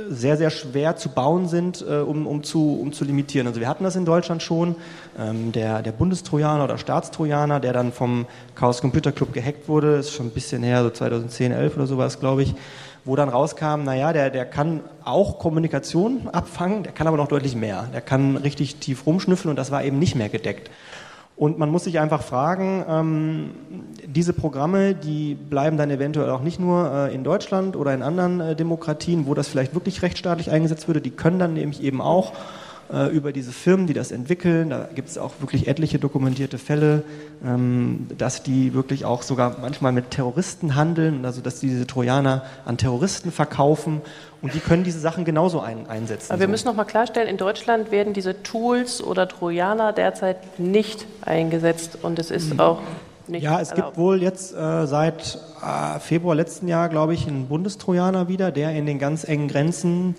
sehr, sehr schwer zu bauen sind, äh, um, um, zu, um zu limitieren. Also wir hatten das in Deutschland schon, ähm, der, der Bundestrojaner oder Staatstrojaner, der dann vom Chaos Computer Club gehackt wurde, ist schon ein bisschen her, so 2010, 11 oder sowas, glaube ich, wo dann rauskam, naja, der, der kann auch Kommunikation abfangen, der kann aber noch deutlich mehr. Der kann richtig tief rumschnüffeln und das war eben nicht mehr gedeckt. Und man muss sich einfach fragen, ähm, diese Programme, die bleiben dann eventuell auch nicht nur äh, in Deutschland oder in anderen äh, Demokratien, wo das vielleicht wirklich rechtsstaatlich eingesetzt würde, die können dann nämlich eben auch äh, über diese Firmen, die das entwickeln. Da gibt es auch wirklich etliche dokumentierte Fälle, ähm, dass die wirklich auch sogar manchmal mit Terroristen handeln, also dass die diese Trojaner an Terroristen verkaufen und die können diese Sachen genauso ein, einsetzen. Aber wir so. müssen noch mal klarstellen, in Deutschland werden diese Tools oder Trojaner derzeit nicht eingesetzt und es ist mhm. auch nicht Ja, es erlaubt. gibt wohl jetzt äh, seit äh, Februar letzten Jahr, glaube ich, einen Bundestrojaner wieder, der in den ganz engen Grenzen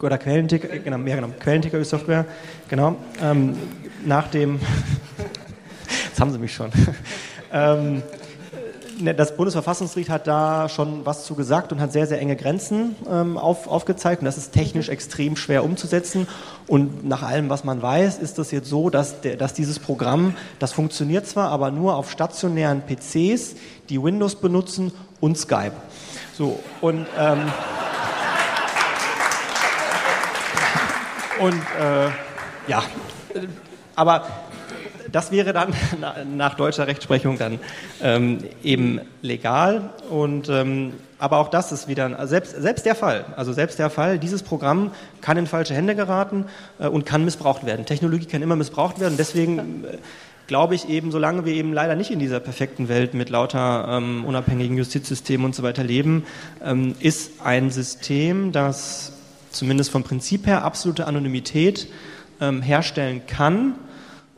oder Quellenticker, genau, ja, genau, Quellenticker Software, genau, ähm, nach dem, jetzt haben Sie mich schon, ähm, das Bundesverfassungsgericht hat da schon was zu gesagt und hat sehr, sehr enge Grenzen ähm, auf, aufgezeigt. Und das ist technisch extrem schwer umzusetzen. Und nach allem, was man weiß, ist das jetzt so, dass, der, dass dieses Programm, das funktioniert zwar, aber nur auf stationären PCs, die Windows benutzen und Skype. So, und ähm, Und äh, ja, aber das wäre dann nach deutscher Rechtsprechung dann ähm, eben legal. Und, ähm, aber auch das ist wieder, also selbst, selbst der Fall, also selbst der Fall, dieses Programm kann in falsche Hände geraten äh, und kann missbraucht werden. Technologie kann immer missbraucht werden. Deswegen äh, glaube ich eben, solange wir eben leider nicht in dieser perfekten Welt mit lauter ähm, unabhängigen Justizsystemen und so weiter leben, ähm, ist ein System, das zumindest vom Prinzip her absolute Anonymität ähm, herstellen kann,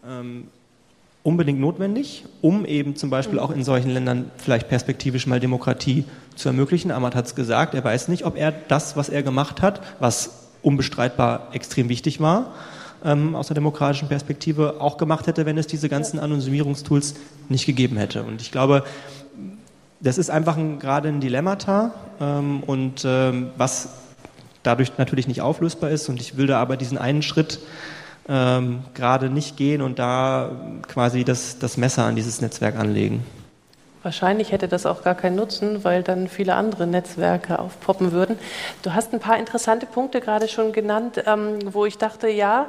ähm, unbedingt notwendig, um eben zum Beispiel auch in solchen Ländern vielleicht perspektivisch mal Demokratie zu ermöglichen. Ahmad hat es gesagt, er weiß nicht, ob er das, was er gemacht hat, was unbestreitbar extrem wichtig war, ähm, aus der demokratischen Perspektive auch gemacht hätte, wenn es diese ganzen Anonymisierungstools nicht gegeben hätte. Und ich glaube, das ist einfach ein, gerade ein Dilemmata ähm, und ähm, was dadurch natürlich nicht auflösbar ist. Und ich will da aber diesen einen Schritt ähm, gerade nicht gehen und da quasi das, das Messer an dieses Netzwerk anlegen. Wahrscheinlich hätte das auch gar keinen Nutzen, weil dann viele andere Netzwerke aufpoppen würden. Du hast ein paar interessante Punkte gerade schon genannt, ähm, wo ich dachte, ja,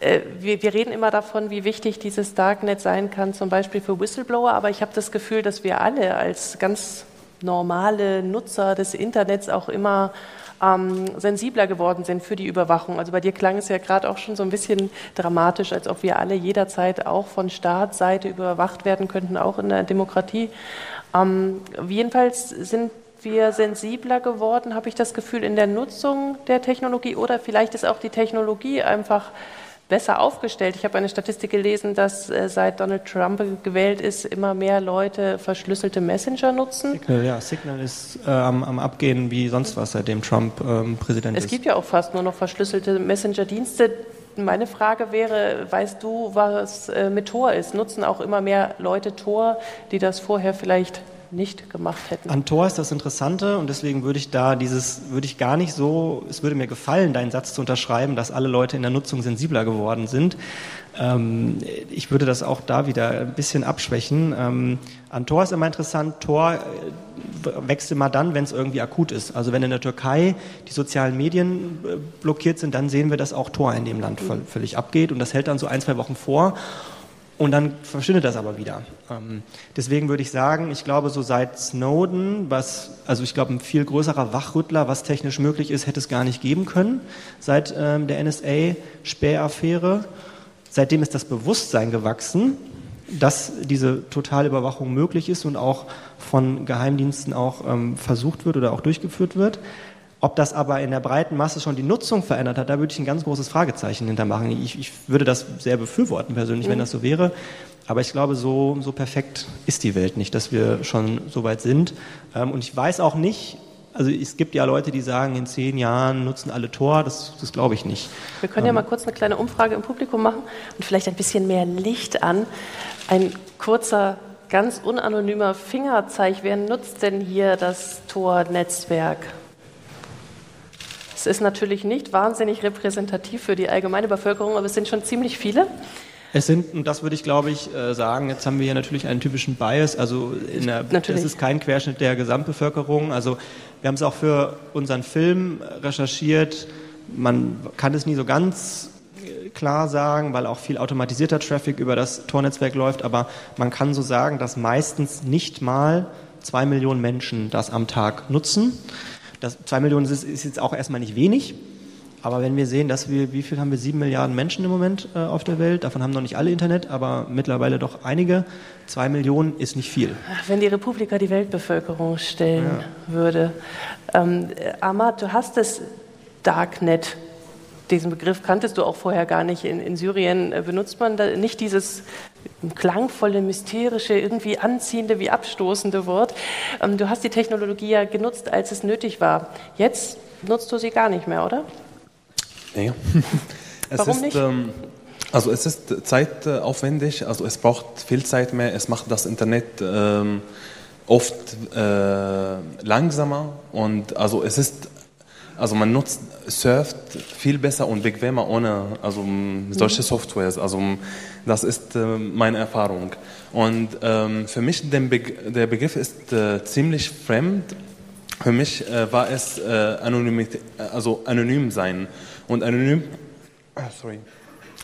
äh, wir, wir, reden immer davon, wie wichtig dieses Darknet sein kann, zum Beispiel für Whistleblower, aber ich habe das Gefühl, dass wir alle als ganz normale Nutzer des Internets auch immer ähm, sensibler geworden sind für die Überwachung. Also bei dir klang es ja gerade auch schon so ein bisschen dramatisch, als ob wir alle jederzeit auch von Staatsseite überwacht werden könnten, auch in der Demokratie. Ähm, jedenfalls sind wir sensibler geworden, habe ich das Gefühl, in der Nutzung der Technologie oder vielleicht ist auch die Technologie einfach besser aufgestellt. Ich habe eine Statistik gelesen, dass äh, seit Donald Trump gewählt ist, immer mehr Leute verschlüsselte Messenger nutzen. Signal, ja, Signal ist äh, am, am, Abgehen wie sonst was, seitdem Trump ähm, Präsident es ist. Es gibt ja auch fast nur noch verschlüsselte Messenger-Dienste. Meine Frage wäre, weißt du, was äh, mit Tor ist? Nutzen auch immer mehr Leute Tor, die das vorher vielleicht nicht gemacht hätten. An Tor ist das Interessante und deswegen würde ich da dieses, würde ich gar nicht so, es würde mir gefallen, deinen Satz zu unterschreiben, dass alle Leute in der Nutzung sensibler geworden sind. Ähm, ich würde das auch da wieder ein bisschen abschwächen. Ähm, an Tor ist immer interessant, Tor äh, wächst immer dann, wenn es irgendwie akut ist. Also wenn in der Türkei die sozialen Medien äh, blockiert sind, dann sehen wir, dass auch Tor in dem Land völlig abgeht und das hält dann so ein, zwei Wochen vor. Und dann verschwindet das aber wieder. Ähm, deswegen würde ich sagen, ich glaube, so seit Snowden, was, also ich glaube, ein viel größerer Wachrüttler, was technisch möglich ist, hätte es gar nicht geben können, seit ähm, der NSA-Spähaffäre. Seitdem ist das Bewusstsein gewachsen, dass diese Totalüberwachung möglich ist und auch von Geheimdiensten auch ähm, versucht wird oder auch durchgeführt wird. Ob das aber in der breiten Masse schon die Nutzung verändert hat, da würde ich ein ganz großes Fragezeichen hintermachen. Ich, ich würde das sehr befürworten persönlich, mhm. wenn das so wäre. Aber ich glaube, so, so perfekt ist die Welt nicht, dass wir schon so weit sind. Ähm, und ich weiß auch nicht, also es gibt ja Leute, die sagen, in zehn Jahren nutzen alle Tor, das, das glaube ich nicht. Wir können ja ähm, mal kurz eine kleine Umfrage im Publikum machen und vielleicht ein bisschen mehr Licht an. Ein kurzer, ganz unanonymer Fingerzeig. Wer nutzt denn hier das Tor-Netzwerk? Ist natürlich nicht wahnsinnig repräsentativ für die allgemeine Bevölkerung, aber es sind schon ziemlich viele. Es sind, und das würde ich glaube ich äh, sagen, jetzt haben wir hier natürlich einen typischen Bias, also der, das ist kein Querschnitt der Gesamtbevölkerung. Also wir haben es auch für unseren Film recherchiert. Man kann es nie so ganz äh, klar sagen, weil auch viel automatisierter Traffic über das Tornetzwerk läuft, aber man kann so sagen, dass meistens nicht mal zwei Millionen Menschen das am Tag nutzen. Das, zwei Millionen ist, ist, jetzt auch erstmal nicht wenig. Aber wenn wir sehen, dass wir, wie viel haben wir, sieben Milliarden Menschen im Moment äh, auf der Welt, davon haben noch nicht alle Internet, aber mittlerweile doch einige. Zwei Millionen ist nicht viel. Wenn die Republika die Weltbevölkerung stellen ja. würde. Ähm, Ahmad, du hast das Darknet diesen Begriff kanntest du auch vorher gar nicht. In, in Syrien äh, benutzt man nicht dieses klangvolle, mysterische, irgendwie anziehende wie abstoßende Wort. Ähm, du hast die Technologie ja genutzt, als es nötig war. Jetzt nutzt du sie gar nicht mehr, oder? Nee. Warum ist, nicht? Ähm, also es ist zeitaufwendig, also es braucht viel Zeit mehr, es macht das Internet ähm, oft äh, langsamer und also es ist also man nutzt, surft viel besser und bequemer ohne also solche mhm. Softwares. Also das ist äh, meine Erfahrung. Und ähm, für mich Be der Begriff ist äh, ziemlich fremd. Für mich äh, war es äh, Anonymität, also anonym sein. Und anonym, sorry.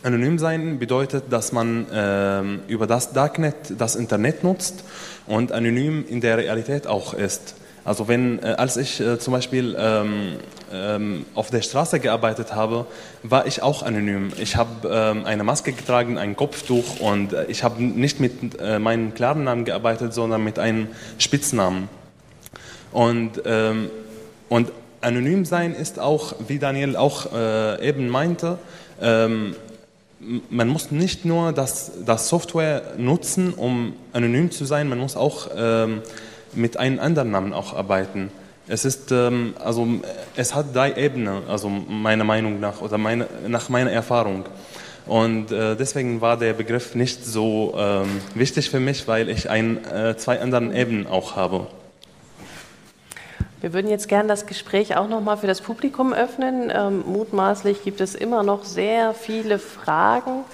Anonym sein bedeutet, dass man ähm, über das Darknet das Internet nutzt und anonym in der Realität auch ist. Also wenn, äh, als ich äh, zum Beispiel ähm, ähm, auf der Straße gearbeitet habe, war ich auch anonym. Ich habe ähm, eine Maske getragen, ein Kopftuch und äh, ich habe nicht mit äh, meinem klaren Namen gearbeitet, sondern mit einem Spitznamen. Und, ähm, und anonym sein ist auch, wie Daniel auch äh, eben meinte, ähm, man muss nicht nur das, das Software nutzen, um anonym zu sein, man muss auch ähm, mit einem anderen Namen auch arbeiten. Es ist, ähm, also es hat drei Ebenen, also meiner Meinung nach oder meine, nach meiner Erfahrung. Und äh, deswegen war der Begriff nicht so ähm, wichtig für mich, weil ich ein, äh, zwei anderen Ebenen auch habe. Wir würden jetzt gerne das Gespräch auch nochmal für das Publikum öffnen. Ähm, mutmaßlich gibt es immer noch sehr viele Fragen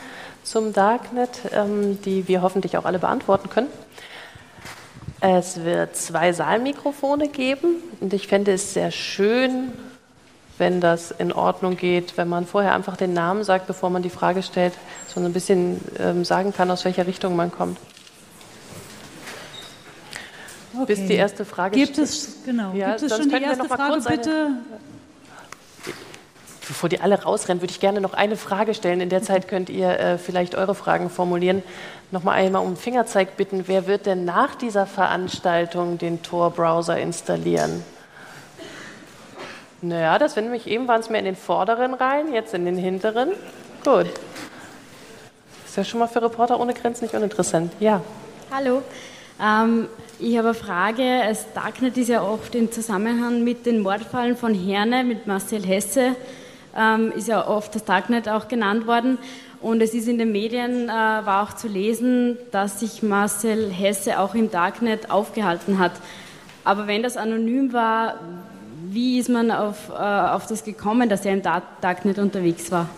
zum Darknet, ähm, die wir hoffentlich auch alle beantworten können. Es wird zwei Saalmikrofone geben und ich fände es sehr schön, wenn das in Ordnung geht, wenn man vorher einfach den Namen sagt, bevor man die Frage stellt, sondern ein bisschen ähm, sagen kann, aus welcher Richtung man kommt. Okay. Bis die erste Frage Gibt es, genau, ja, gibt es schon die erste Frage, bitte? Bevor die alle rausrennen, würde ich gerne noch eine Frage stellen. In der Zeit könnt ihr äh, vielleicht eure Fragen formulieren. Nochmal einmal um Fingerzeig bitten. Wer wird denn nach dieser Veranstaltung den Tor-Browser installieren? Naja, das finde ich eben waren es mehr in den vorderen Reihen, jetzt in den hinteren. Gut. Ist ja schon mal für Reporter ohne Grenzen nicht uninteressant. Ja. Hallo. Ähm, ich habe eine Frage. Das Darknet ist ja oft im Zusammenhang mit den Mordfallen von Herne mit Marcel Hesse ähm, ist ja oft das Darknet auch genannt worden. Und es ist in den Medien, äh, war auch zu lesen, dass sich Marcel Hesse auch im Darknet aufgehalten hat. Aber wenn das anonym war, wie ist man auf, äh, auf das gekommen, dass er im Darknet unterwegs war?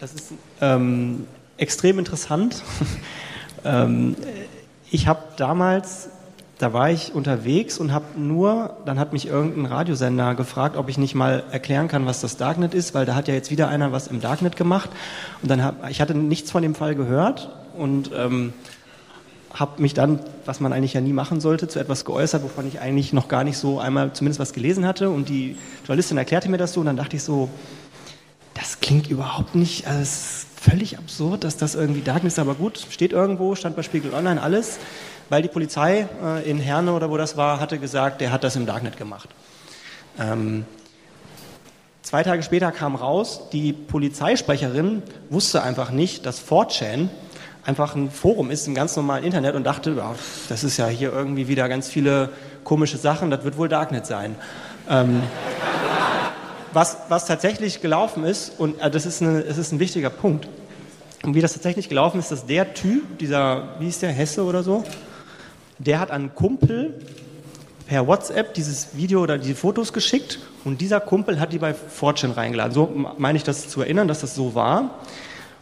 Das ist ähm, extrem interessant. ähm, ich habe damals da war ich unterwegs und habe nur, dann hat mich irgendein Radiosender gefragt, ob ich nicht mal erklären kann, was das Darknet ist, weil da hat ja jetzt wieder einer was im Darknet gemacht. Und dann hab, ich hatte nichts von dem Fall gehört und ähm, habe mich dann, was man eigentlich ja nie machen sollte, zu etwas geäußert, wovon ich eigentlich noch gar nicht so einmal zumindest was gelesen hatte. Und die Journalistin erklärte mir das so und dann dachte ich so, das klingt überhaupt nicht, also es ist völlig absurd, dass das irgendwie Darknet ist, aber gut, steht irgendwo, stand bei Spiegel Online, alles weil die Polizei äh, in Herne oder wo das war, hatte gesagt, der hat das im Darknet gemacht. Ähm, zwei Tage später kam raus, die Polizeisprecherin wusste einfach nicht, dass 4chan einfach ein Forum ist im ganz normalen Internet und dachte, ja, das ist ja hier irgendwie wieder ganz viele komische Sachen, das wird wohl Darknet sein. Ähm, was, was tatsächlich gelaufen ist, und äh, das, ist eine, das ist ein wichtiger Punkt, und wie das tatsächlich gelaufen ist, dass der Typ, dieser, wie ist der, Hesse oder so, der hat einen Kumpel per WhatsApp dieses Video oder die Fotos geschickt und dieser Kumpel hat die bei Fortune reingeladen. So meine ich das zu erinnern, dass das so war.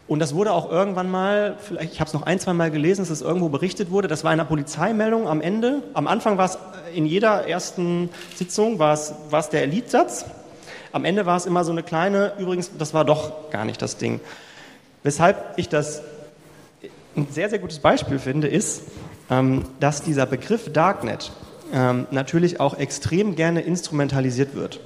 Und das wurde auch irgendwann mal, vielleicht, ich habe es noch ein, zwei Mal gelesen, dass es das irgendwo berichtet wurde. Das war in einer Polizeimeldung am Ende. Am Anfang war es in jeder ersten Sitzung war es, war es der Elitsatz. Am Ende war es immer so eine kleine, übrigens, das war doch gar nicht das Ding. Weshalb ich das ein sehr, sehr gutes Beispiel finde, ist, dass dieser Begriff Darknet ähm, natürlich auch extrem gerne instrumentalisiert wird.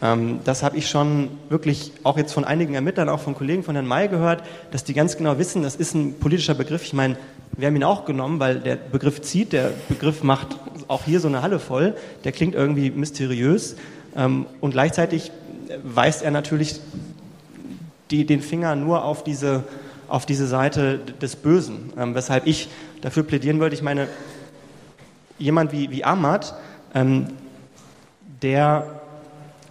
Ähm, das habe ich schon wirklich auch jetzt von einigen Ermittlern, auch von Kollegen von Herrn May gehört, dass die ganz genau wissen, das ist ein politischer Begriff. Ich meine, wir haben ihn auch genommen, weil der Begriff zieht, der Begriff macht auch hier so eine Halle voll, der klingt irgendwie mysteriös und gleichzeitig weist er natürlich die, den Finger nur auf diese, auf diese Seite des Bösen, weshalb ich dafür plädieren wollte. Ich meine, jemand wie, wie Ahmad, ähm, der,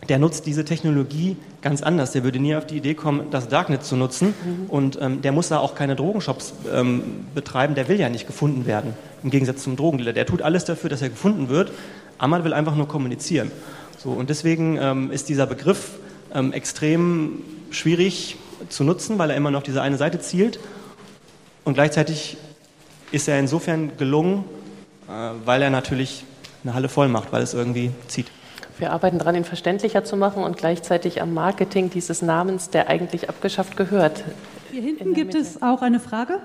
der nutzt diese Technologie ganz anders. Der würde nie auf die Idee kommen, das Darknet zu nutzen. Mhm. Und ähm, der muss da auch keine Drogenshops ähm, betreiben. Der will ja nicht gefunden werden, im Gegensatz zum Drogendealer. Der tut alles dafür, dass er gefunden wird. Ahmad will einfach nur kommunizieren. So, und deswegen ähm, ist dieser Begriff ähm, extrem schwierig zu nutzen, weil er immer noch diese eine Seite zielt. Und gleichzeitig ist er insofern gelungen, äh, weil er natürlich eine Halle voll macht, weil es irgendwie zieht. Wir arbeiten daran, ihn verständlicher zu machen und gleichzeitig am Marketing dieses Namens, der eigentlich abgeschafft gehört. Hier hinten gibt es auch eine Frage.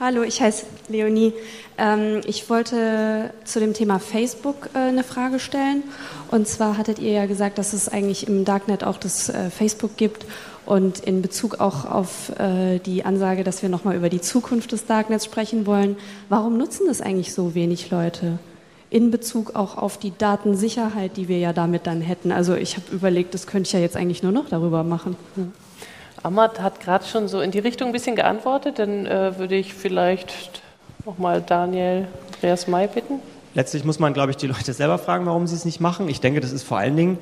Hallo, ich heiße Leonie. Ähm, ich wollte zu dem Thema Facebook äh, eine Frage stellen. Und zwar hattet ihr ja gesagt, dass es eigentlich im Darknet auch das äh, Facebook gibt und in Bezug auch auf äh, die Ansage, dass wir nochmal über die Zukunft des Darknets sprechen wollen, warum nutzen das eigentlich so wenig Leute? In Bezug auch auf die Datensicherheit, die wir ja damit dann hätten. Also ich habe überlegt, das könnte ich ja jetzt eigentlich nur noch darüber machen. Hm. Ahmad hat gerade schon so in die Richtung ein bisschen geantwortet. Dann äh, würde ich vielleicht nochmal Daniel Andreas May bitten. Letztlich muss man, glaube ich, die Leute selber fragen, warum sie es nicht machen. Ich denke, das ist vor allen Dingen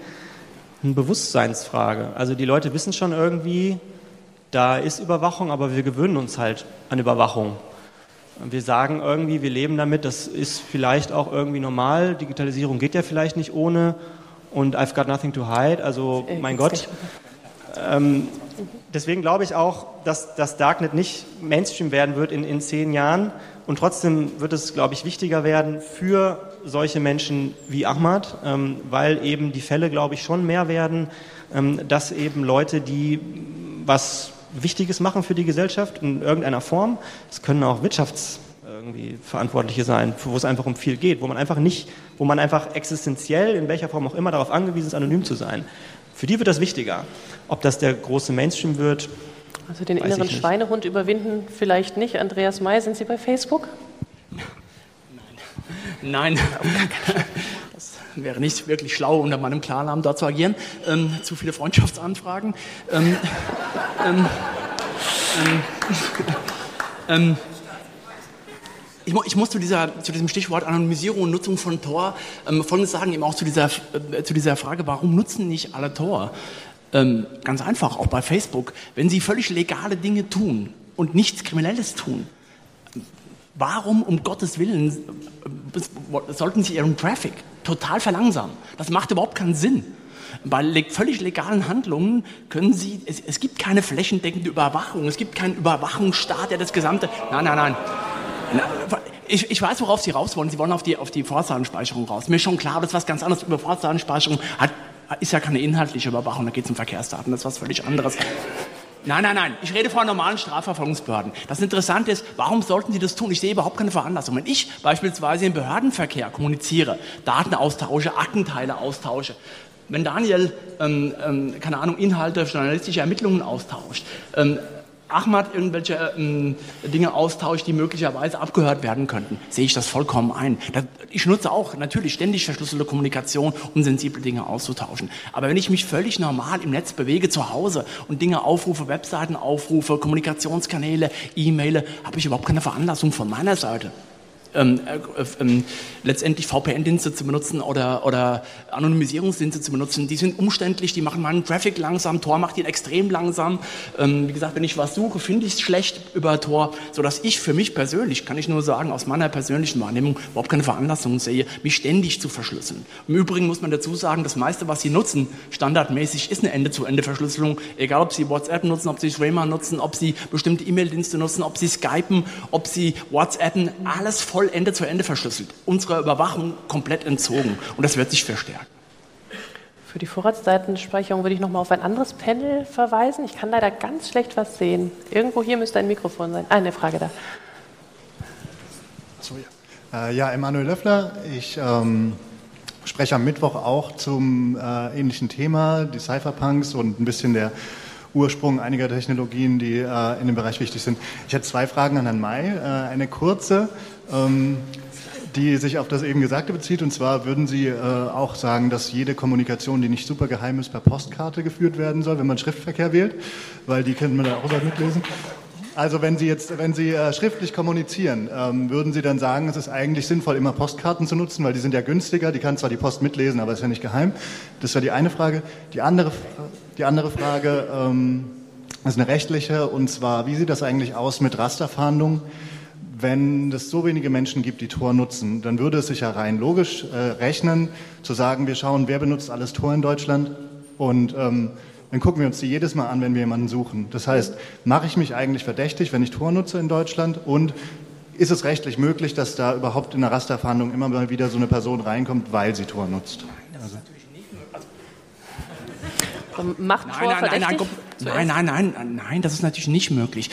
eine Bewusstseinsfrage. Also die Leute wissen schon irgendwie, da ist Überwachung, aber wir gewöhnen uns halt an Überwachung. Wir sagen irgendwie, wir leben damit, das ist vielleicht auch irgendwie normal, Digitalisierung geht ja vielleicht nicht ohne und I've got nothing to hide, also mein Gott. Ähm, deswegen glaube ich auch, dass das Darknet nicht Mainstream werden wird in, in zehn Jahren und trotzdem wird es, glaube ich, wichtiger werden für solche Menschen wie Ahmad, ähm, weil eben die Fälle, glaube ich, schon mehr werden, ähm, dass eben Leute, die was Wichtiges machen für die Gesellschaft in irgendeiner Form, es können auch Wirtschafts irgendwie Verantwortliche sein, wo es einfach um viel geht, wo man einfach nicht, wo man einfach existenziell in welcher Form auch immer darauf angewiesen ist, anonym zu sein. Für die wird das wichtiger. Ob das der große Mainstream wird. Also den inneren Schweinehund überwinden vielleicht nicht. Andreas May, sind Sie bei Facebook? Nein, das wäre nicht wirklich schlau, unter meinem Klarnamen dort zu agieren. Ähm, zu viele Freundschaftsanfragen. Ähm, ähm, ähm, ähm ich, ich, muss zu, dieser, zu diesem Stichwort Anonymisierung und Nutzung von Tor ähm, Folgendes sagen, eben auch zu dieser, äh, zu dieser Frage, warum nutzen nicht alle Tor? Ähm, ganz einfach, auch bei Facebook. Wenn Sie völlig legale Dinge tun und nichts Kriminelles tun, warum um Gottes Willen äh, sollten Sie Ihren Traffic total verlangsamen? Das macht überhaupt keinen Sinn. Bei völlig legalen Handlungen können Sie, es, es gibt keine flächendeckende Überwachung, es gibt keinen Überwachungsstaat, der das gesamte, nein, nein, nein. Ich, ich, weiß, worauf Sie raus wollen. Sie wollen auf die, auf die Vorratsdatenspeicherung raus. Mir ist schon klar, das ist was ganz anderes. Über Vorratsdatenspeicherung hat, ist ja keine inhaltliche Überwachung, da geht es um Verkehrsdaten, das ist was völlig anderes. Nein, nein, nein. Ich rede von normalen Strafverfolgungsbehörden. Das Interessante ist, warum sollten Sie das tun? Ich sehe überhaupt keine Veranlassung. Wenn ich beispielsweise im Behördenverkehr kommuniziere, Daten austausche, Aktenteile austausche, wenn Daniel, ähm, ähm, keine Ahnung, Inhalte journalistische Ermittlungen austauscht, ähm, Ahmad irgendwelche ähm, Dinge austauscht, die möglicherweise abgehört werden könnten, sehe ich das vollkommen ein. Ich nutze auch natürlich ständig verschlüsselte Kommunikation, um sensible Dinge auszutauschen. Aber wenn ich mich völlig normal im Netz bewege, zu Hause und Dinge aufrufe, Webseiten aufrufe, Kommunikationskanäle, E-Mail, habe ich überhaupt keine Veranlassung von meiner Seite ähm, äh, ähm, letztendlich VPN-Dienste zu benutzen oder, oder Anonymisierungsdienste zu benutzen. Die sind umständlich, die machen meinen Traffic langsam, Tor macht ihn extrem langsam. Ähm, wie gesagt, wenn ich was suche, finde ich es schlecht über Tor, sodass ich für mich persönlich, kann ich nur sagen, aus meiner persönlichen Wahrnehmung überhaupt keine Veranlassung sehe, mich ständig zu verschlüsseln. Im Übrigen muss man dazu sagen, das meiste, was Sie nutzen, standardmäßig, ist eine Ende-zu-Ende-Verschlüsselung. Egal, ob Sie WhatsApp nutzen, ob Sie Threema nutzen, ob Sie bestimmte E-Mail-Dienste nutzen, ob Sie Skypen, ob Sie WhatsAppen, alles voll voll Ende zu Ende verschlüsselt, unserer Überwachung komplett entzogen und das wird sich verstärken. Für die Vorratsdatenspeicherung würde ich noch mal auf ein anderes Panel verweisen. Ich kann leider ganz schlecht was sehen. Irgendwo hier müsste ein Mikrofon sein. Ah, eine Frage da. So, ja. Äh, ja, Emanuel Löffler. Ich ähm, spreche am Mittwoch auch zum äh, ähnlichen Thema, die Cypherpunks und ein bisschen der Ursprung einiger Technologien, die äh, in dem Bereich wichtig sind. Ich hätte zwei Fragen an Herrn May. Äh, eine kurze ähm, die sich auf das eben Gesagte bezieht. Und zwar würden Sie äh, auch sagen, dass jede Kommunikation, die nicht super geheim ist, per Postkarte geführt werden soll, wenn man Schriftverkehr wählt, weil die könnte man da auch mitlesen. Also wenn Sie jetzt, wenn Sie äh, schriftlich kommunizieren, ähm, würden Sie dann sagen, es ist eigentlich sinnvoll, immer Postkarten zu nutzen, weil die sind ja günstiger, die kann zwar die Post mitlesen, aber ist ja nicht geheim. Das wäre die eine Frage. Die andere, die andere Frage ähm, ist eine rechtliche, und zwar, wie sieht das eigentlich aus mit Rasterfahndungen? Wenn es so wenige Menschen gibt, die Tor nutzen, dann würde es sich ja rein logisch äh, rechnen, zu sagen, wir schauen, wer benutzt alles Tor in Deutschland und ähm, dann gucken wir uns die jedes Mal an, wenn wir jemanden suchen. Das heißt, mache ich mich eigentlich verdächtig, wenn ich Tor nutze in Deutschland und ist es rechtlich möglich, dass da überhaupt in der Rasterfahndung immer mal wieder so eine Person reinkommt, weil sie Tor nutzt? Also. Macht nein, nein, nein, nein, nein, nein, nein, nein, das ist natürlich nicht möglich.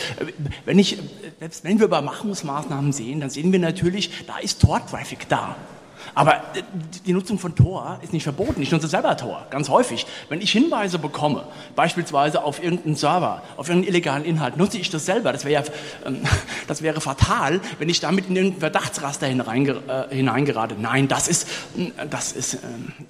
Wenn ich, selbst wenn wir Überwachungsmaßnahmen sehen, dann sehen wir natürlich, da ist Tor-Traffic da. Aber äh, die Nutzung von Tor ist nicht verboten. Ich nutze selber Tor, ganz häufig. Wenn ich Hinweise bekomme, beispielsweise auf irgendeinen Server, auf irgendeinen illegalen Inhalt, nutze ich das selber. Das wäre, ähm, das wäre fatal, wenn ich damit in irgendein Verdachtsraster äh, hineingerate. Nein, das ist, äh, das ist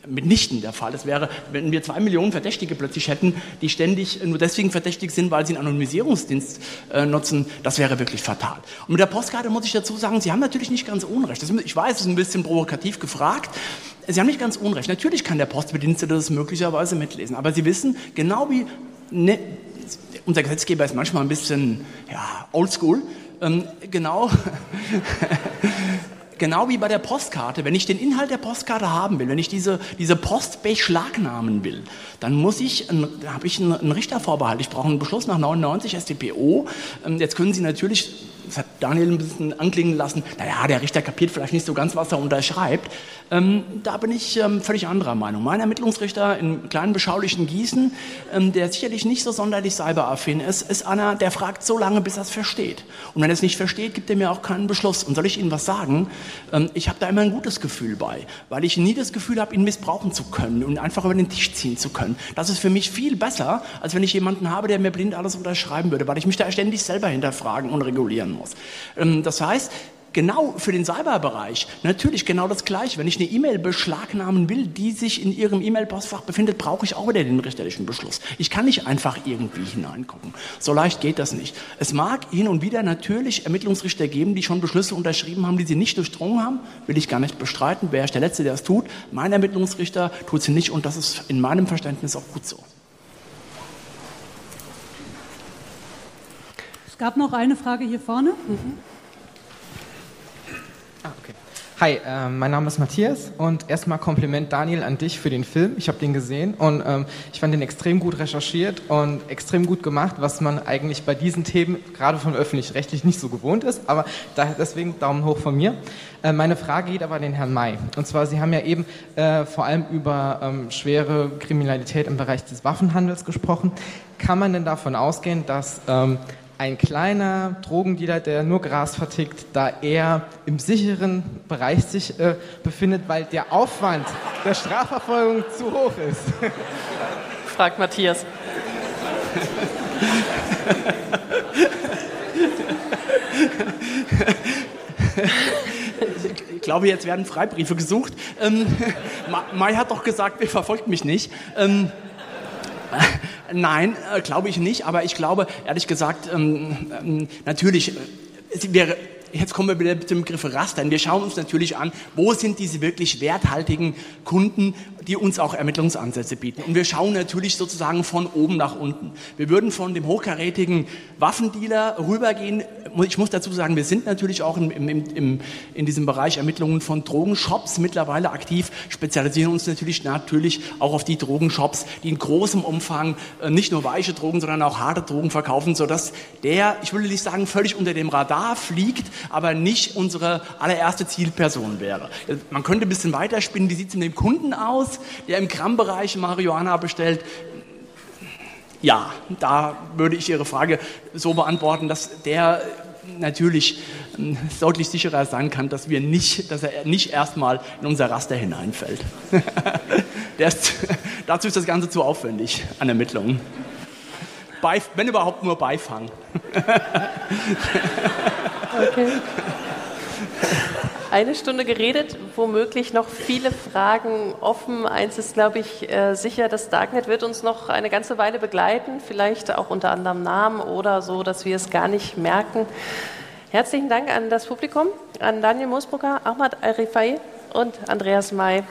mitnichten der Fall. Das wäre, wenn wir zwei Millionen Verdächtige plötzlich hätten, die ständig nur deswegen verdächtig sind, weil sie einen Anonymisierungsdienst nutzen, das wäre wirklich fatal. Und mit der Postkarte muss ich dazu sagen, Sie haben natürlich nicht ganz unrecht. ich weiß, es ist ein bisschen provokativ provokativ gefragt. Sie haben nicht ganz unrecht. Natürlich kann der Postbedienstete das möglicherweise mitlesen. Aber Sie wissen, genau wie ne, unser Gesetzgeber ist manchmal ein bisschen ja, oldschool, ähm, genau, genau wie bei der Postkarte. Wenn ich den Inhalt der Postkarte haben will, wenn ich diese, diese Post beschlagnahmen will, dann muss habe ich einen, einen Richtervorbehalt. Ich brauche einen Beschluss nach 99 StPO. Ähm, jetzt können Sie natürlich das hat Daniel ein bisschen anklingen lassen, naja, der Richter kapiert vielleicht nicht so ganz, was er unterschreibt. Ähm, da bin ich ähm, völlig anderer Meinung. Mein Ermittlungsrichter in kleinen beschaulichen Gießen, ähm, der sicherlich nicht so sonderlich cyberaffin ist, ist einer, der fragt so lange, bis er es versteht. Und wenn er es nicht versteht, gibt er mir auch keinen Beschluss. Und soll ich Ihnen was sagen? Ähm, ich habe da immer ein gutes Gefühl bei, weil ich nie das Gefühl habe, ihn missbrauchen zu können und einfach über den Tisch ziehen zu können. Das ist für mich viel besser, als wenn ich jemanden habe, der mir blind alles unterschreiben würde, weil ich mich da ständig selber hinterfragen und regulieren muss. Ähm, das heißt, genau für den Cyberbereich natürlich genau das Gleiche. Wenn ich eine E-Mail beschlagnahmen will, die sich in Ihrem E-Mail-Postfach befindet, brauche ich auch wieder den richterlichen Beschluss. Ich kann nicht einfach irgendwie hineingucken. So leicht geht das nicht. Es mag hin und wieder natürlich Ermittlungsrichter geben, die schon Beschlüsse unterschrieben haben, die sie nicht durchdrungen haben. Will ich gar nicht bestreiten. Wäre ich der Letzte, der es tut. Mein Ermittlungsrichter tut sie nicht und das ist in meinem Verständnis auch gut so. Gab noch eine Frage hier vorne. Mhm. Ah, okay. Hi, äh, mein Name ist Matthias und erstmal Kompliment Daniel an dich für den Film. Ich habe den gesehen und ähm, ich fand den extrem gut recherchiert und extrem gut gemacht, was man eigentlich bei diesen Themen gerade von öffentlich-rechtlich nicht so gewohnt ist. Aber da, deswegen Daumen hoch von mir. Äh, meine Frage geht aber an den Herrn May. Und zwar, Sie haben ja eben äh, vor allem über ähm, schwere Kriminalität im Bereich des Waffenhandels gesprochen. Kann man denn davon ausgehen, dass ähm, ein kleiner Drogendealer, der nur Gras vertickt, da er im sicheren Bereich sich äh, befindet, weil der Aufwand der Strafverfolgung zu hoch ist. Fragt Matthias. Ich glaube, jetzt werden Freibriefe gesucht. Ähm, Mai hat doch gesagt, ihr verfolgt mich nicht. Ähm, Nein, äh, glaube ich nicht, aber ich glaube, ehrlich gesagt, ähm, ähm, natürlich, äh, wäre jetzt kommen wir wieder zum Begriff Rastern. Wir schauen uns natürlich an, wo sind diese wirklich werthaltigen Kunden, die uns auch Ermittlungsansätze bieten. Und wir schauen natürlich sozusagen von oben nach unten. Wir würden von dem hochkarätigen Waffendealer rübergehen. Ich muss dazu sagen, wir sind natürlich auch im, im, im, in diesem Bereich Ermittlungen von Drogenshops mittlerweile aktiv, spezialisieren uns natürlich, natürlich auch auf die Drogenshops, die in großem Umfang äh, nicht nur weiche Drogen, sondern auch harte Drogen verkaufen, sodass der, ich würde nicht sagen, völlig unter dem Radar fliegt, aber nicht unsere allererste Zielperson wäre. Man könnte ein bisschen weiterspinnen, wie sieht es mit dem Kunden aus, der im Grammbereich Marihuana bestellt? Ja, da würde ich Ihre Frage so beantworten, dass der natürlich ähm, deutlich sicherer sein kann, dass, wir nicht, dass er nicht erstmal in unser Raster hineinfällt. ist, dazu ist das Ganze zu aufwendig an Ermittlungen. Beif wenn überhaupt nur Beifang. okay. Eine Stunde geredet, womöglich noch viele Fragen offen. Eins ist, glaube ich, äh, sicher, das Darknet wird uns noch eine ganze Weile begleiten, vielleicht auch unter anderem Namen oder so, dass wir es gar nicht merken. Herzlichen Dank an das Publikum, an Daniel Moosbrucker, Ahmad Al-Rifai und Andreas May.